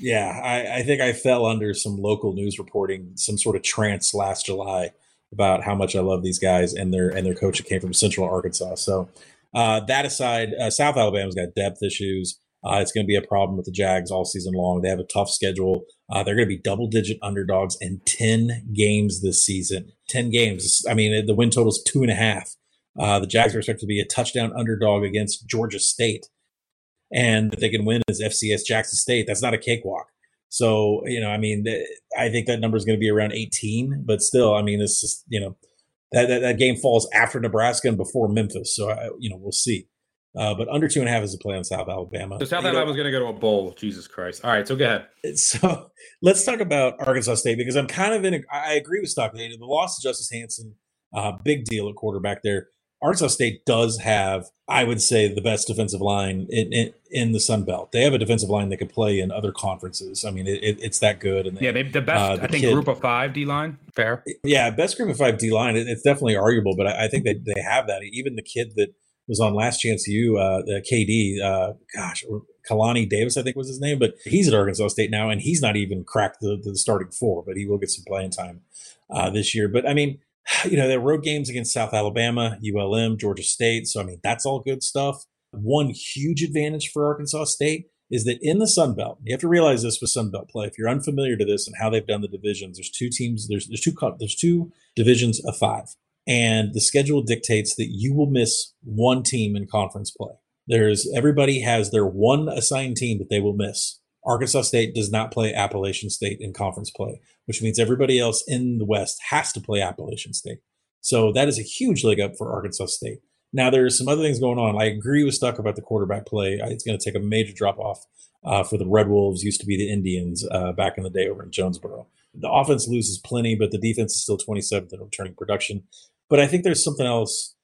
yeah, I, I think I fell under some local news reporting, some sort of trance last July about how much I love these guys and their and their coach that came from Central Arkansas. So uh, that aside, uh, South Alabama's got depth issues. Uh, it's going to be a problem with the Jags all season long. They have a tough schedule. Uh, they're going to be double digit underdogs in 10 games this season. 10 games. I mean, the win total is two and a half. Uh, the Jags are expected to be a touchdown underdog against Georgia State. And if they can win as FCS Jackson State, that's not a cakewalk. So, you know, I mean, I think that number is going to be around 18, but still, I mean, it's just, you know, that, that, that game falls after Nebraska and before Memphis. So, I, you know, we'll see. Uh, but under two and a half is a play on South Alabama. So South Alabama was going to go to a bowl. Jesus Christ! All right, so go ahead. So let's talk about Arkansas State because I'm kind of in. A, I agree with Stockton. The loss to Justice Hansen, uh, big deal at quarterback there. Arkansas State does have, I would say, the best defensive line in, in, in, the Sun Belt. They have a defensive line that could play in other conferences. I mean, it, it, it's that good. And they, yeah, they the best. Uh, the I think kid, group of five D line. Fair. Yeah, best group of five D line. It, it's definitely arguable, but I, I think that they have that. Even the kid that was on Last Chance U, uh, the KD, uh, gosh, Kalani Davis, I think was his name, but he's at Arkansas State now, and he's not even cracked the, the starting four, but he will get some playing time uh, this year. But I mean, you know, their road games against South Alabama, ULM, Georgia State. So, I mean, that's all good stuff. One huge advantage for Arkansas State is that in the Sun Belt, you have to realize this with Sun Belt play. If you're unfamiliar to this and how they've done the divisions, there's two teams, there's there's two there's two divisions of five. And the schedule dictates that you will miss one team in conference play. There's everybody has their one assigned team that they will miss. Arkansas State does not play Appalachian State in conference play, which means everybody else in the West has to play Appalachian State. So that is a huge leg up for Arkansas State. Now, there's some other things going on. I agree with Stuck about the quarterback play. It's going to take a major drop off uh, for the Red Wolves, used to be the Indians uh, back in the day over in Jonesboro. The offense loses plenty, but the defense is still 27th in returning production. But I think there's something else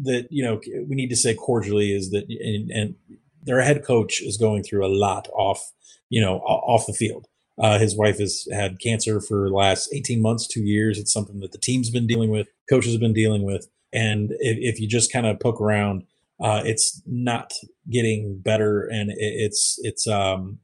that you know we need to say cordially is that and, and their head coach is going through a lot off you know off the field. Uh, his wife has had cancer for the last 18 months, two years. It's something that the team's been dealing with, coaches have been dealing with. And if, if you just kind of poke around, uh, it's not getting better, and it, it's it's um,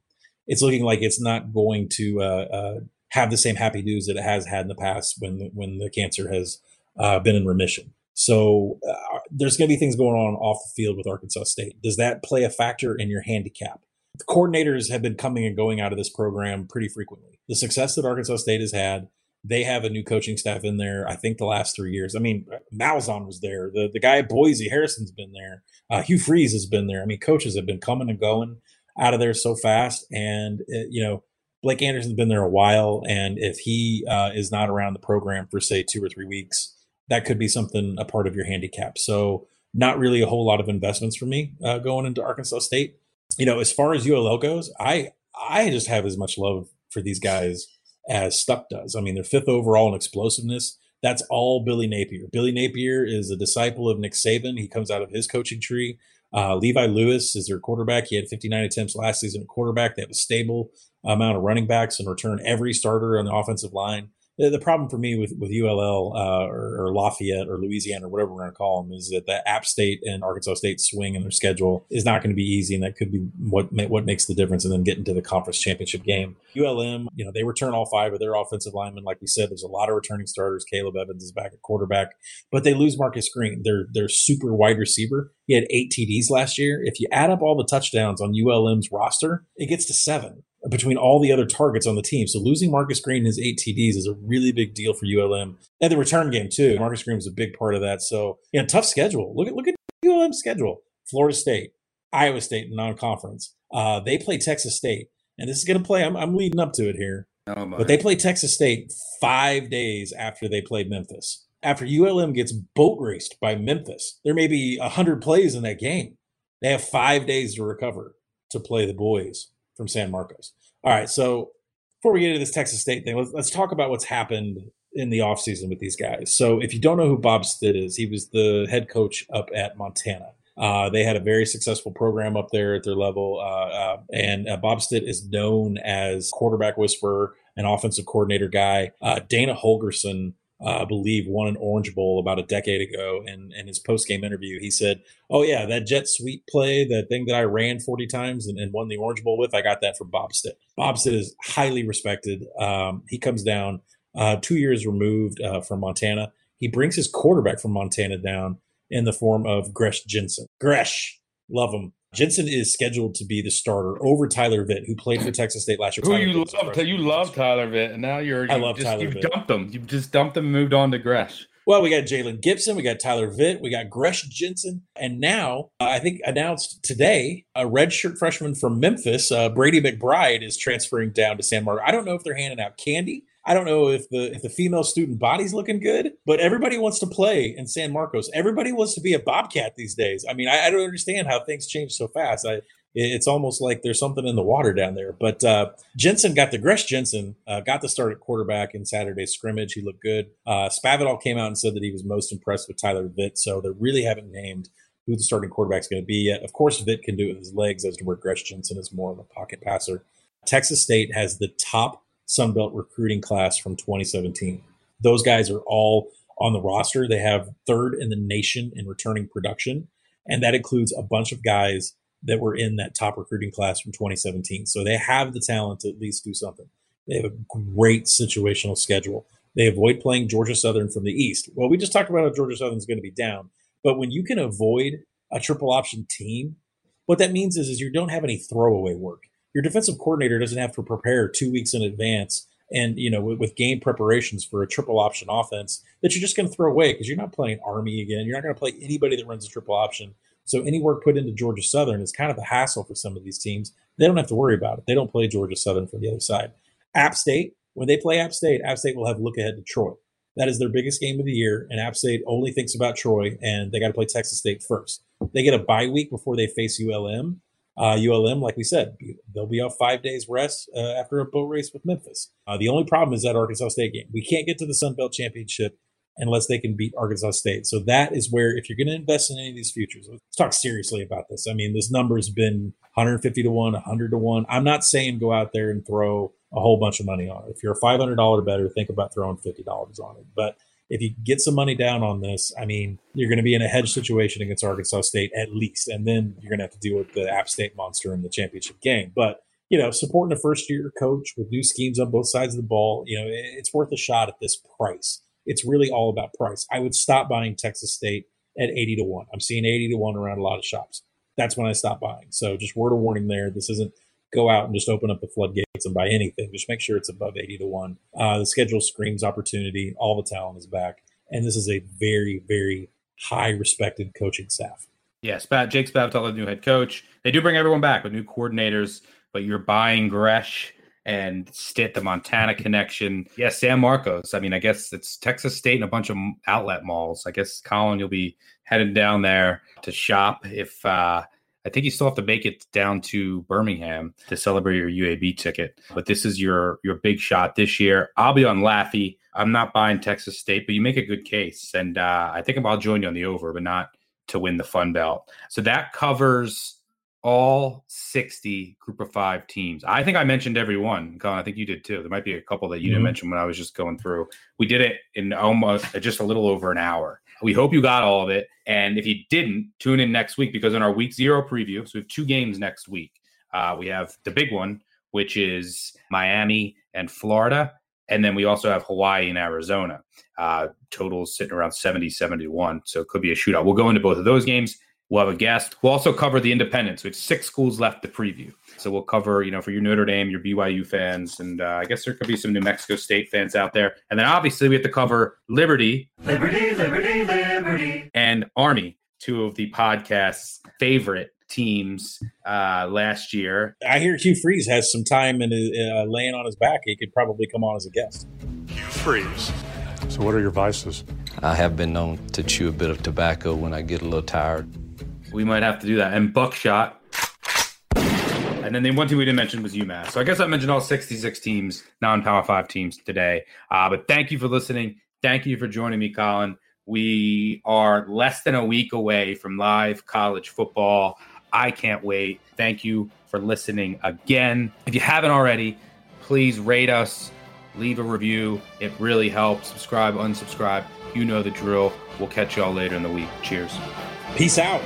it's looking like it's not going to uh, uh, have the same happy news that it has had in the past when when the cancer has uh, been in remission. So uh, there's going to be things going on off the field with Arkansas State. Does that play a factor in your handicap? The coordinators have been coming and going out of this program pretty frequently. The success that Arkansas State has had, they have a new coaching staff in there. I think the last three years. I mean, Malzahn was there. The the guy at Boise, Harsin's been there. Uh, Hugh Freeze has been there. I mean, coaches have been coming and going out of there so fast, and it, you know Blake Anderson's been there a while, and if he uh, is not around the program for say two or three weeks, that could be something a part of your handicap. So not really a whole lot of investments for me uh, going into Arkansas State. You know, as far as ULL goes, I I just have as much love for these guys as Stuck does. I mean, they're fifth overall in explosiveness. That's all Billy Napier. Billy Napier is a disciple of Nick Saban. He comes out of his coaching tree. Uh, Levi Lewis is their quarterback. He had 59 attempts last season at quarterback. They have a stable amount of running backs and return every starter on the offensive line the, problem for me with with ULL uh, or, or, Lafayette or Louisiana or whatever we're going to call them is that the App State and Arkansas State swing in their schedule is not going to be easy, and that could be what what makes the difference. And then getting to the conference championship game, ULM, you know, they return all five of their offensive linemen. Like we said, there's a lot of returning starters. Caleb Evans is back at quarterback, but they lose Marcus Green. They're they're super wide receiver. He had eight TDs last year. If you add up all the touchdowns on ULM's roster, it gets to seven between all the other targets on the team. So losing Marcus Green and his eight TDs is a really big deal for ULM. And the return game too. Marcus Green was a big part of that. So yeah, tough schedule. Look at look at ULM's schedule. Florida State, Iowa State, non-conference. Uh, they play Texas State, and this is going to play. I'm, I'm leading up to it here, oh but they play Texas State five days after they played Memphis. After ULM gets boat raced by Memphis, there may be hundred plays in that game. They have five days to recover to play the boys from San Marcos. All right, so before we get into this Texas State thing, let's, let's talk about what's happened in the offseason with these guys. So if you don't know who Bob Stitt is, he was the head coach up at Montana. Uh, they had a very successful program up there at their level, uh, uh, and uh, Bob Stitt is known as quarterback whisperer, an offensive coordinator guy. Uh, Dana Holgorsen uh, I believe, won an Orange Bowl about a decade ago. And in his post game interview, he said, "Oh yeah, that jet sweep play, that thing that I ran 40 times and, and won the Orange Bowl with, I got that from Bob Stitt. Bob Stitt is highly respected. Um, he comes down uh, two years removed uh, from Montana. He brings his quarterback from Montana down in the form of Gresh Jensen. Gresh, love him. Jensen is scheduled to be the starter over Tyler Vitt, who played for Texas State last year. Who Tyler you Vitt love? You love. Tyler Vitt, and now you're. I you love just, Tyler You've Vitt. dumped them. You've just dumped them. and moved on to Gresh. Well, we got Jalen Gibson, we got Tyler Vitt, we got Gresh Jensen, and now uh, I think announced today a redshirt freshman from Memphis, uh, Brady McBride, is transferring down to San Marcos. I don't know if they're handing out candy. I don't know if the if the female student body's looking good, but everybody wants to play in San Marcos. Everybody wants to be a Bobcat these days. I mean, I, I don't understand how things change so fast. I it's almost like there's something in the water down there. But uh, Jensen got the Gresh Jensen uh, got the start at quarterback in Saturday's scrimmage. He looked good. Uh, Spavital came out and said that he was most impressed with Tyler Vitt. So they really haven't named who the starting quarterback is going to be yet. Of course, Vitt can do it with his legs, as to where Gresh Jensen is more of a pocket passer. Texas State has the top Sun Belt recruiting class from 2017. Those guys are all on the roster. They have third in the nation in returning production, and that includes a bunch of guys that were in that top recruiting class from 2017. So they have the talent to at least do something. They have a great situational schedule. They avoid playing Georgia Southern from the East. Well, we just talked about how Georgia Southern is going to be down, but when you can avoid a triple option team, what that means is, is you don't have any throwaway work. Your defensive coordinator doesn't have to prepare two weeks in advance and you know with, with game preparations for a triple option offense that you're just going to throw away because you're not playing Army again. You're not going to play anybody that runs a triple option. So any work put into Georgia Southern is kind of a hassle for some of these teams. They don't have to worry about it. They don't play Georgia Southern from the other side. App State, when they play App State, App State will have look ahead to Troy. That is their biggest game of the year, and App State only thinks about Troy, and they got to play Texas State first. They get a bye week before they face ULM. Uh, ULM, like we said, they'll be off five days rest uh, after a boat race with Memphis. Uh, the only problem is that Arkansas State game. We can't get to the Sun Belt Championship unless they can beat Arkansas State. So that is where, if you're going to invest in any of these futures, let's talk seriously about this. I mean, this number has been 150 to 1, 100 to 1. I'm not saying go out there and throw a whole bunch of money on it. If you're a $500 better, think about throwing $50 on it. But if you get some money down on this, I mean, you're going to be in a hedge situation against Arkansas State at least, and then you're going to have to deal with the App State monster in the championship game. But you know, supporting a first year coach with new schemes on both sides of the ball, you know, it's worth a shot at this price. It's really all about price. I would stop buying Texas State at 80 to 1. I'm seeing 80 to 1 around a lot of shops. That's when I stop buying. So just word of warning there. This isn't go out and just open up the floodgates and buy anything. Just make sure it's above 80 to 1. Uh, the schedule screams opportunity. All the talent is back. And this is a very, very high respected coaching staff. Yeah, Spat, Jake Spavital, the new head coach. They do bring everyone back with new coordinators, but you're buying Gresh and Stitt, the Montana connection. Yeah, San Marcos. I mean, I guess it's Texas State and a bunch of outlet malls. I guess, Collin, you'll be heading down there to shop if uh, I think you still have to make it down to Birmingham to celebrate your UAB ticket. But this is your your big shot this year. I'll be on Laffy. I'm not buying Texas State, but you make a good case, and uh, I think I'll join you on the over, but not to win the Fun Belt. So that covers all 60 group of five teams. I think I mentioned every one. Collin, I think you did too. There might be a couple that you Mhm. didn't mention when I was just going through. We did it in almost just a little over an hour. We hope you got all of it. And if you didn't, tune in next week because in our week zero preview, so we have two games next week. Uh, we have the big one, which is Miami and Florida. And then we also have Hawaii and Arizona. Uh, totals sitting around 70, 71. So it could be a shootout. We'll go into both of those games. We'll have a guest. We'll also cover the independents. We have six schools left to preview. So we'll cover, you know, for your Notre Dame, your BYU fans, and uh, I guess there could be some New Mexico State fans out there. And then obviously we have to cover Liberty, Liberty, liberty, liberty. and Army, two of the podcast's favorite teams uh, last year. I hear Hugh Freeze has some time and uh, laying on his back. He could probably come on as a guest. Freeze. So, what are your vices? I have been known to chew a bit of tobacco when I get a little tired. We might have to do that. And Buckshot. And then the one team we didn't mention was UMass. So I guess I mentioned all 66 teams, non Power Five teams today. Uh, but thank you for listening. Thank you for joining me, Collin. We are less than a week away from live college football. I can't wait. Thank you for listening again. If you haven't already, please rate us, leave a review. It really helps. Subscribe, unsubscribe. You know the drill. We'll catch y'all later in the week. Cheers. Peace out.